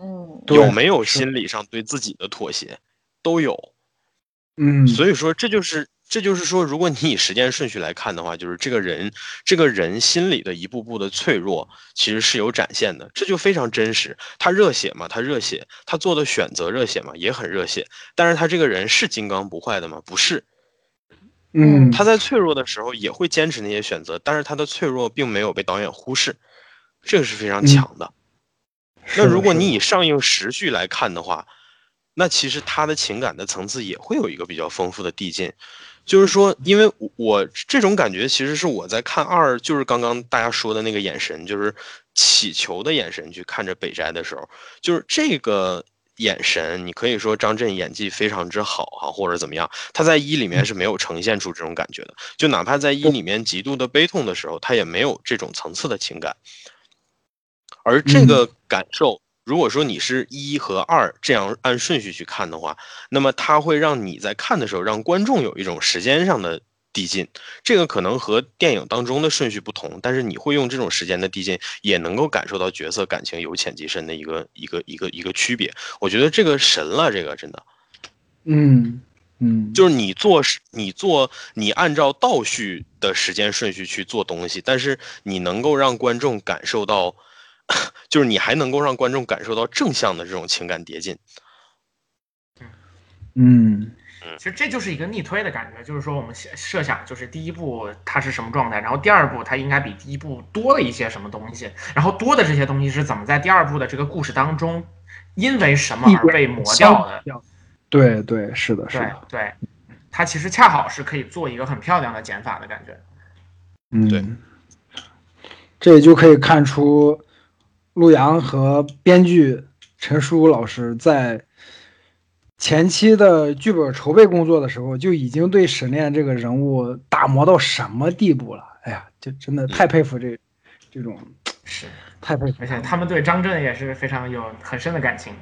嗯，有没有心理上对自己的妥协？都有。嗯，所以说这就是这就是说，如果你以时间顺序来看的话，就是这个人这个人心里的一步步的脆弱，其实是有展现的，这就非常真实。他热血嘛，他热血，他做的选择热血嘛，也很热血。但是他这个人是金刚不坏的吗？不是。嗯，他在脆弱的时候也会坚持那些选择，但是他的脆弱并没有被导演忽视，这个是非常强的。那如果你以上映时序来看的话。那其实他的情感的层次也会有一个比较丰富的递进，就是说，因为我这种感觉其实是我在看二，就是刚刚大家说的那个眼神，就是乞求的眼神去看着北斋的时候，就是这个眼神，你可以说张震演技非常之好哈，或者怎么样，他在一里面是没有呈现出这种感觉的，就哪怕在一里面极度的悲痛的时候，他也没有这种层次的情感，而这个感受。如果说你是一和二这样按顺序去看的话，那么它会让你在看的时候，让观众有一种时间上的递进。这个可能和电影当中的顺序不同，但是你会用这种时间的递进，也能够感受到角色感情由浅及深的一个一个一个一个区别。我觉得这个神了，这个真的，嗯嗯，就是你做你做你按照倒序的时间顺序去做东西，但是你能够让观众感受到。就是你还能够让观众感受到正向的这种情感叠进，嗯嗯，其实这就是一个逆推的感觉，就是说我们设想，就是第一部它是什么状态，然后第二部它应该比第一部多了一些什么东西，然后多的这些东西是怎么在第二部的这个故事当中，因为什么而被磨掉的？对对，是的，是的，对，它其实恰好是可以做一个很漂亮的减法的感觉。嗯，对，这也就可以看出陆阳和编剧陈书老师在前期的剧本筹备工作的时候，就已经对沈炼这个人物打磨到什么地步了。哎呀，就真的太佩服这这种，是，太佩服。而且他们对张震也是非常有很深的感情。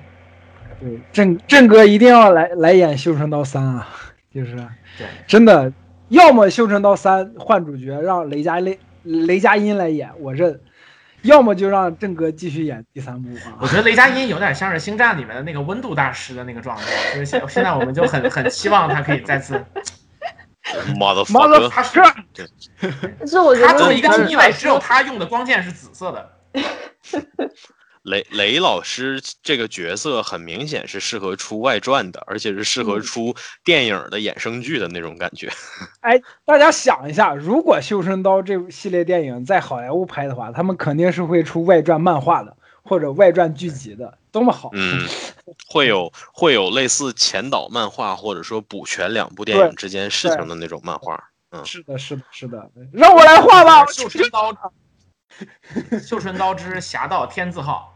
对，郑郑哥一定要来来演《绣春刀三》啊，就是对，真的，要么《绣春刀三》换主角让雷佳雷雷佳音来演，我认；要么就让郑哥继续演第三部啊。我觉得雷佳音有点像是《星战》里面的那个温度大师的那个状态，就是现现在我们就很很希望他可以再次，妈的妈的他是但是我觉他作为一个得张机位，只有他用的光剑是紫色的。雷雷老师这个角色很明显是适合出外传的，而且是适合出电影的衍生剧的那种感觉。哎，大家想一下，如果《绣春刀》这部系列电影在好莱坞拍的话，他们肯定是会出外传漫画的，或者外传剧集的，多么好！嗯，会有会有类似前导漫画，或者说补全两部电影之间事情的那种漫画。嗯，是的，是的，是的，让我来画吧。绣春刀，绣春刀之侠盗天字号。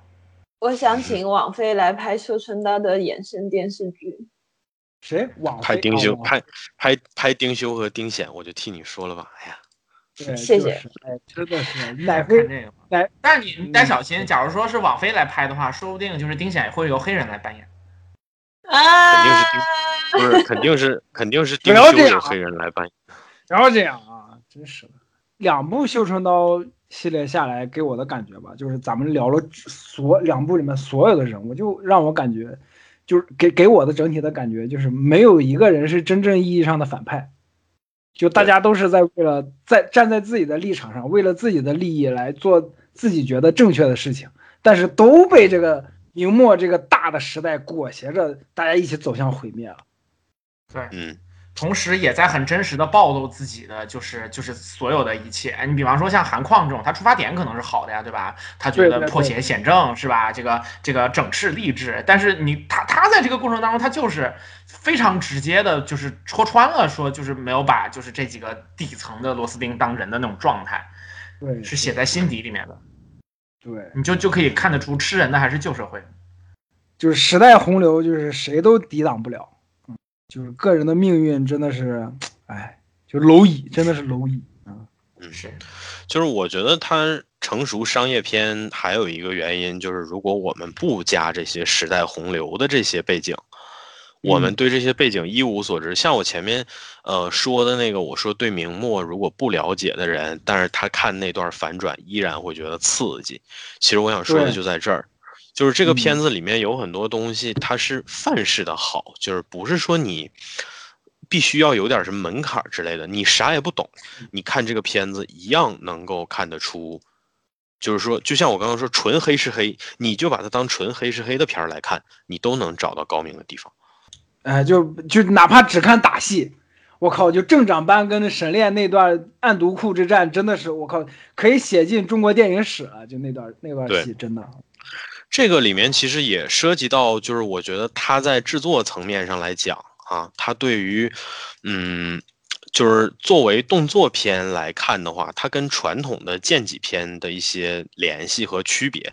我想请网飞来拍《绣春刀》的衍生电视剧。谁？网拍丁修，哦拍拍拍丁修和丁显，我就替你说了吧。哎呀，对，谢谢就是。哎，真的是奶看飞这个吧来但是你你得小心，假如说是网飞来拍的话，说不定就是丁显会由黑人来扮演。啊，肯定是丁，不是，肯定是肯定是丁修由黑人来扮演。不要这样啊！真是的，两部《绣春刀》系列下来，给我的感觉吧，就是咱们聊了所两部里面所有的人物，就让我感觉，就是给给我的整体的感觉，就是没有一个人是真正意义上的反派，就大家都是在为了在站在自己的立场上，为了自己的利益来做自己觉得正确的事情，但是都被这个明末这个大的时代裹挟着，大家一起走向毁灭了。对，嗯，同时也在很真实的暴露自己的就是就是所有的一切。你比方说像韩矿这种，他出发点可能是好的呀，对吧？他觉得破邪显正是吧？这个这个整治励志，但是你他他在这个过程当中，他就是非常直接的，就是戳穿了说就是没有把就是这几个底层的螺丝钉当人的那种状态，对，是写在心底里面的。对。你就就可以看得出吃人的还是旧社会。就是时代洪流，就是谁都抵挡不了。嗯，就是个人的命运真的是，哎，就蝼蚁，真的是蝼蚁啊。嗯，是，就是我觉得它成熟商业片还有一个原因，就是如果我们不加这些时代洪流的这些背景，我们对这些背景一无所知。像我前面呃说的那个，我说对明末如果不了解的人，但是他看那段反转依然会觉得刺激。其实我想说的就在这儿。就是这个嗯片子里面有很多东西，它是范式的好，就是不是说你必须要有点什么门槛之类的，你啥也不懂，你看这个片子一样能够看得出，就是说，就像我刚刚说，纯黑是黑，你就把它当纯黑是黑的片儿来看，你都能找到高明的地方。哎，就就哪怕只看打戏，我靠，就郑长班跟沈炼那段暗毒库之战，真的是我靠，可以写进中国电影史了。就那段那段戏，真的。这个里面其实也涉及到，就是我觉得他在制作层面上来讲啊，他对于，嗯，就是作为动作片来看的话，它跟传统的剑戟片的一些联系和区别，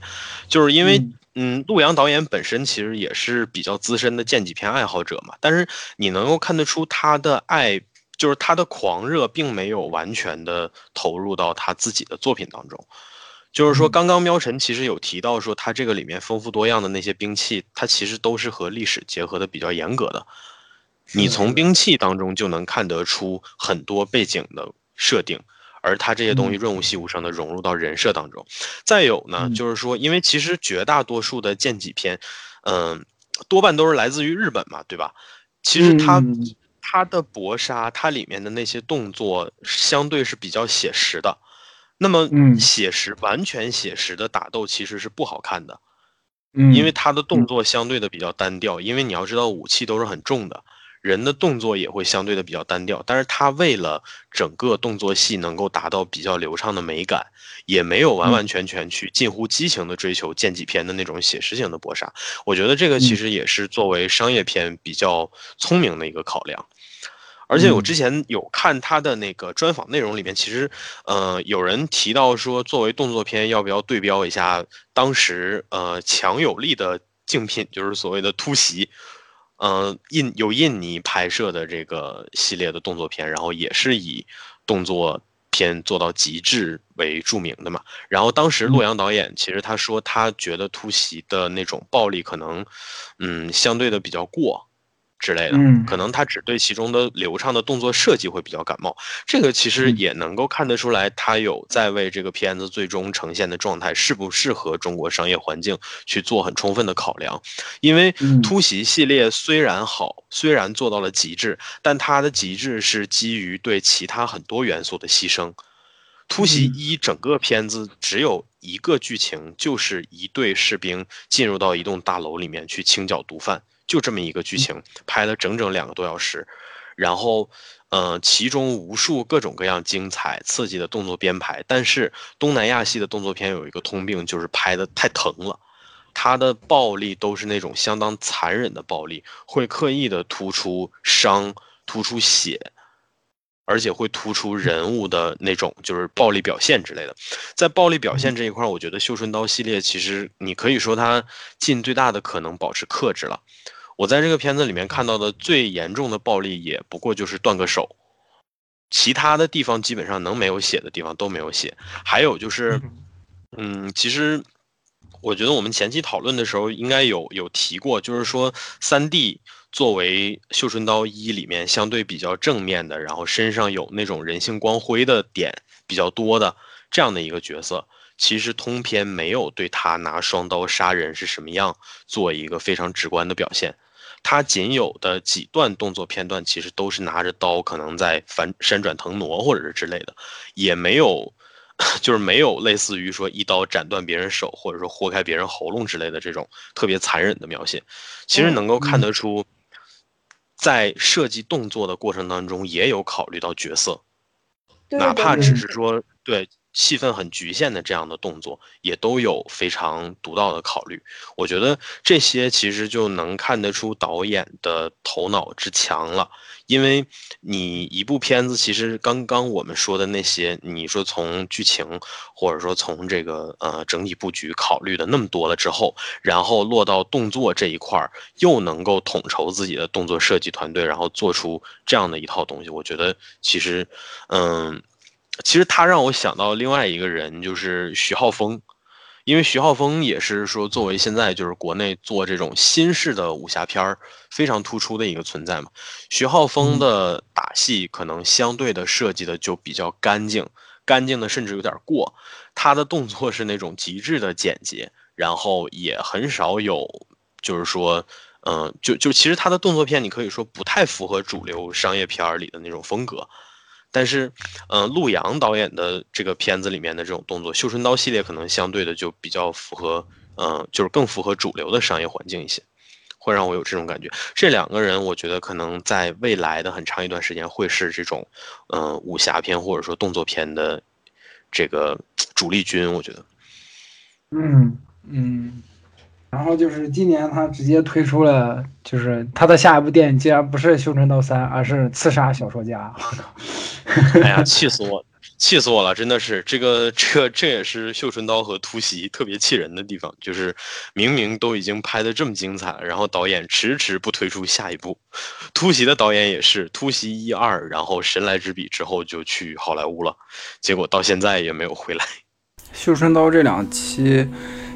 就是因为嗯嗯，陆阳导演本身其实也是比较资深的剑戟片爱好者嘛，但是你能够看得出他的爱，就是他的狂热并没有完全的投入到他自己的作品当中。就是说，嗯刚刚喵晨其实有提到说，它这个里面丰富多样的那些兵器，它其实都是和历史结合的比较严格的。你从兵器当中就能看得出很多背景的设定，而它这些东西润物细无声的融入到人设当中。再有呢，嗯就是说，因为其实绝大多数的剑戟片，嗯、多半都是来自于日本嘛，对吧？其实它、嗯它的搏杀，它里面的那些动作相对是比较写实的。那么嗯写实、完全写实的打斗其实是不好看的，嗯，因为他的动作相对的比较单调。因为你要知道，武器都是很重的，人的动作也会相对的比较单调。但是他为了整个动作戏能够达到比较流畅的美感，也没有完完全全去近乎激情的追求剑戟片的那种写实型的搏杀。我觉得这个其实也是作为商业片比较聪明的一个考量。而且我之前有看他的那个专访内容里面，其实呃有人提到说，作为动作片要不要对标一下当时呃强有力的竞品，就是所谓的突袭。嗯，印由印尼拍摄的这个系列的动作片，然后也是以动作片做到极致为著名的嘛。然后当时洛阳导演其实他说，他觉得突袭的那种暴力可能，嗯，相对的比较过。之类的，可能他只对其中的流畅的动作设计会比较感冒。这个其实也能够看得出来，他有在为这个片子最终呈现的状态适不适合中国商业环境去做很充分的考量。因为突袭系列虽然好，虽然做到了极致，但它的极致是基于对其他很多元素的牺牲。突袭一整个片子只有一个剧情，就是一队士兵进入到一栋大楼里面去清剿毒贩。就这么一个剧情，拍了整整两个多小时，然后，嗯，其中无数各种各样精彩刺激的动作编排。但是东南亚系的动作片有一个通病，就是拍的太疼了，它的暴力都是那种相当残忍的暴力，会刻意的突出伤、突出血。而且会突出人物的那种就是暴力表现之类的，在暴力表现这一块，我觉得《绣春刀》系列其实你可以说它尽最大的可能保持克制了。我在这个片子里面看到的最严重的暴力也不过就是断个手，其他的地方基本上能没有血的地方都没有血。还有就是，嗯，其实我觉得我们前期讨论的时候应该有有提过，就是说三 D。作为《绣春刀一》里面相对比较正面的，然后身上有那种人性光辉的点比较多的这样的一个角色，其实通篇没有对他拿双刀杀人是什么样做一个非常直观的表现。他仅有的几段动作片段，其实都是拿着刀，可能在翻闪转腾挪或者是之类的，也没有，就是没有类似于说一刀斩断别人手，或者说豁开别人喉咙之类的这种特别残忍的描写。其实能够看得出。在设计动作的过程当中，也有考虑到角色，哪怕只是说对。戏份很局限的这样的动作，也都有非常独到的考虑。我觉得这些其实就能看得出导演的头脑之强了。因为你一部片子，其实刚刚我们说的那些，你说从剧情或者说从这个呃整体布局考虑的那么多了之后，然后落到动作这一块儿，又能够统筹自己的动作设计团队，然后做出这样的一套东西，我觉得其实嗯。其实他让我想到另外一个人，就是徐浩峰，因为徐浩峰也是说作为现在就是国内做这种新式的武侠片儿非常突出的一个存在嘛。徐浩峰的打戏可能相对的设计的就比较干净，干净的甚至有点过。他的动作是那种极致的简洁，然后也很少有就是说，嗯，就就其实他的动作片你可以说不太符合主流商业片儿里的那种风格。但是，嗯，陆阳导演的这个片子里面的这种动作，《绣春刀》系列可能相对的就比较符合，嗯，就是更符合主流的商业环境一些，会让我有这种感觉。这两个人，我觉得可能在未来的很长一段时间会是这种，嗯，武侠片或者说动作片的这个主力军。我觉得，嗯嗯。然后就是今年他直接推出了，就是他的下一部电影竟然不是《绣春刀三》，而是《刺杀小说家》。我靠！哎呀，气死我，气死我了！真的是这个，这这也是《绣春刀》和《突袭》特别气人的地方，就是明明都已经拍的这么精彩了，然后导演迟迟不推出下一部。《突袭》的导演也是，《突袭》一二，然后神来之笔之后就去好莱坞了，结果到现在也没有回来。《绣春刀》这两期。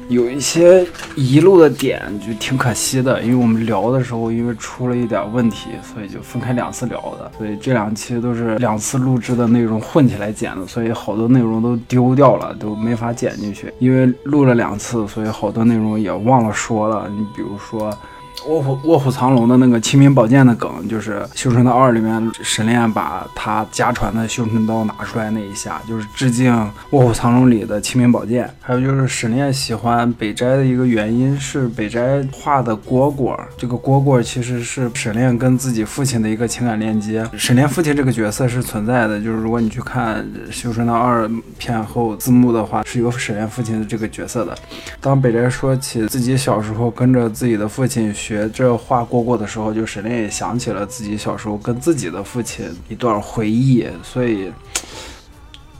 有一些遗漏的点就挺可惜的，因为我们聊的时候因为出了一点问题，所以就分开两次聊的。所以这两期都是两次录制的内容混起来剪的，所以好多内容都丢掉了，都没法剪进去。因为录了两次，所以好多内容也忘了说了。你比如说。卧虎卧虎藏龙的那个清明宝剑的梗，就是《绣春刀二》里面沈炼把他家传的绣春刀拿出来那一下，就是致敬《卧虎藏龙》里的清明宝剑。还有就是沈炼喜欢北斋的一个原因是北斋画的蝈蝈，这个蝈蝈其实是沈炼跟自己父亲的一个情感链接。沈炼父亲这个角色是存在的，就是如果你去看《绣春刀二》片后字幕的话，是有沈炼父亲的这个角色的。当北斋说起自己小时候跟着自己的父亲。学这画过过的时候，就沈炼也想起了自己小时候跟自己的父亲一段回忆，所以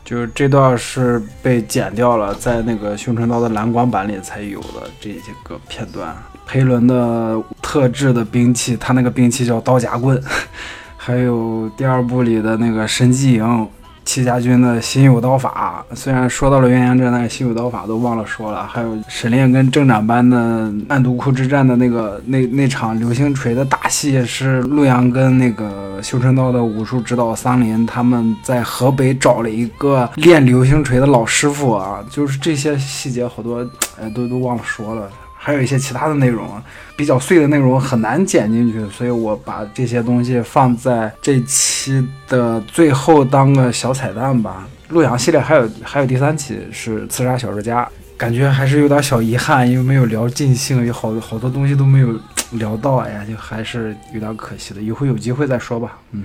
就是这段是被剪掉了，在那个熊春刀的蓝光版里才有的这些个片段。裴伦的特制的兵器，他那个兵器叫刀夹棍，还有第二部里的那个神机营。戚家军的心有刀法，虽然说到了鸳鸯阵，那个心有刀法都忘了说了。还有沈炼跟正长班的暗毒窟之战的那个那那场流星锤的大戏，是陆阳跟那个修真道的武术指导桑林他们在河北找了一个练流星锤的老师傅啊，就是这些细节好多，哎，都都忘了说了。还有一些其他的内容，比较碎的内容很难剪进去，所以我把这些东西放在这期的最后当个小彩蛋吧。洛阳系列还有还有第三期是刺杀小说家，感觉还是有点小遗憾，因为没有聊尽兴，有好多好多东西都没有聊到，哎呀，就还是有点可惜的。以后有机会再说吧，嗯。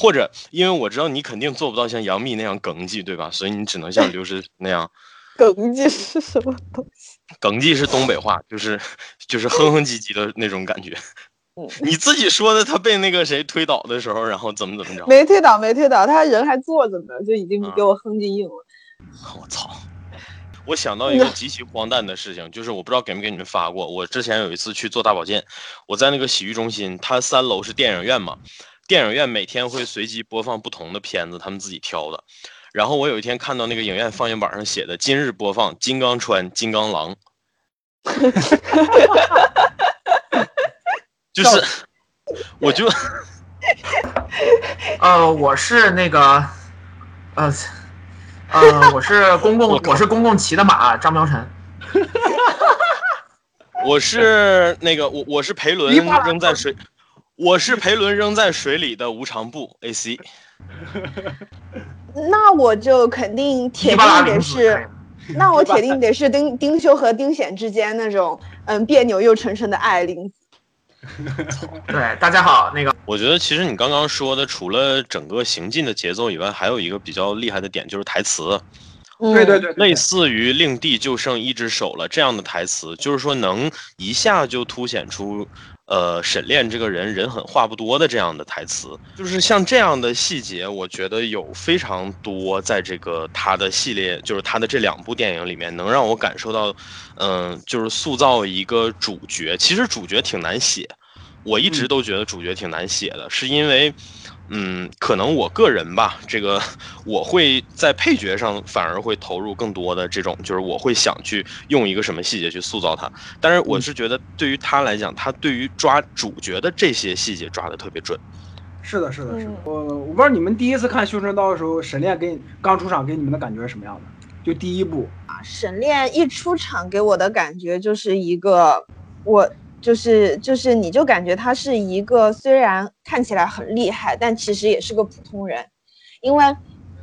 或者，因为我知道你肯定做不到像杨幂那样耿记，对吧？所以你只能像刘诗那样。耿记是什么东西？耿记是东北话，就是 就是哼哼唧唧的那种感觉。你自己说的，他被那个谁推倒的时候，然后怎么怎么着？没推倒，没推倒，他人还坐着呢，就已经给我哼唧硬了。我操！我想到一个极其荒诞的事情，就是我不知道给没给你们发过。我之前有一次去做大保健，我在那个洗浴中心，它三楼是电影院嘛，电影院每天会随机播放不同的片子，他们自己挑的。然后我有一天看到那个影院放映板上写的“今日播放金刚川金刚狼”。就是，我就，呃，我是那个，呃，呃，我是公共，我是公共骑的马张苗晨，我是那个我我是裴伦扔在水，我是裴伦扔在水里的无常布 AC，那我就肯定铁定得是，那我铁定得是丁丁修和丁显之间那种嗯别扭又纯纯的爱玲子。对，大家好。那个，我觉得其实你刚刚说的，除了整个行进的节奏以外，还有一个比较厉害的点，就是台词。对对对，类似于“令弟就剩一只手了”这样的台词，就是说能一下就凸显出。呃，沈炼这个人人狠话不多的这样的台词，就是像这样的细节，我觉得有非常多，在这个他的系列，就是他的这两部电影里面，能让我感受到，嗯，就是塑造一个主角，其实主角挺难写，我一直都觉得主角挺难写的，是因为，嗯，可能我个人吧，这个我会在配角上反而会投入更多的这种，就是我会想去用一个什么细节去塑造他。但是我是觉得对于他来讲，他对于抓主角的这些细节抓的特别准。是的，是的，是的。嗯我我不知道你们第一次看《修真刀》的时候，沈炼给你刚出场给你们的感觉是什么样的？就第一部啊，沈炼一出场给我的感觉就是一个，我就是就是你就感觉他是一个虽然看起来很厉害，但其实也是个普通人，因为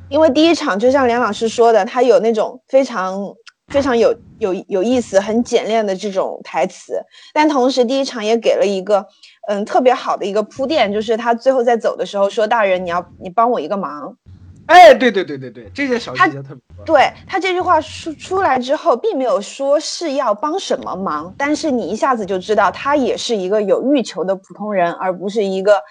因为第一场就像梁老师说的，他有那种非常非常有有有意思、很简练的这种台词，但同时第一场也给了一个嗯特别好的一个铺垫，就是他最后在走的时候说：“大人，你要你帮我一个忙。”哎，对对对对对，这些小细节特别多。对他这句话出出来之后，并没有说是要帮什么忙，但是你一下子就知道他也是一个有欲求的普通人，而不是一个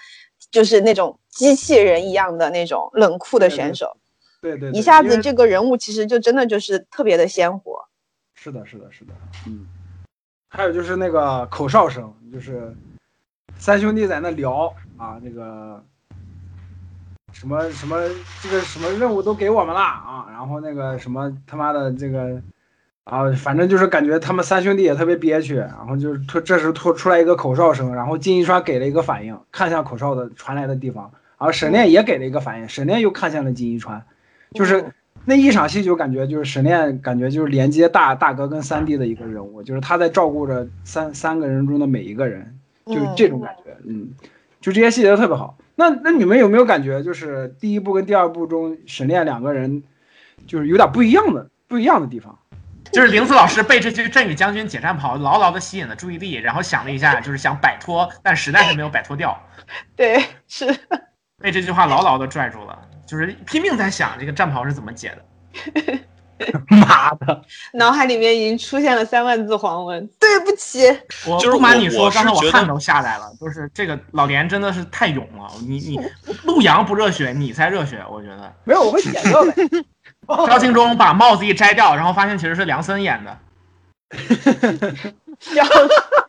就是那种机器人一样的那种冷酷的选手。对对，对一下子这个人物其实就真的就是特别的鲜活。是的，是的，是的，嗯。还有就是那个口哨声，就是三兄弟在那聊啊，那个什么什么这个什么任务都给我们了啊，然后那个什么他妈的这个啊，反正就是感觉他们三兄弟也特别憋屈，然后就是突这时突出来一个口哨声，然后金一川给了一个反应，看向口哨的传来的地方，然后沈炼也给了一个反应，沈炼又看向了金一川，就是。那一场戏就感觉就是沈炼，感觉就是连接大大哥跟三弟的一个人物，就是他在照顾着三三个人中的每一个人，就是这种感觉，嗯，就这些细节都特别好。那那你们有没有感觉，就是第一部跟第二部中沈炼两个人，就是有点不一样的不一样的地方？就是玲子老师被这句振宇将军解战袍牢牢的吸引了注意力，然后想了一下，就是想摆脱，但实在是没有摆脱掉，对，是被这句话牢牢的拽住了，就是拼命在想这个战袍是怎么解的。妈的，脑海里面已经出现了三万字黄文。对不起，我就是不瞒你说，刚才我汗都下来了，就是这个老连真的是太勇了，你你陆阳不热血，你才热血，我觉得。没有，我会剪掉的。赵庆忠把帽子一摘掉，然后发现其实是梁森演的。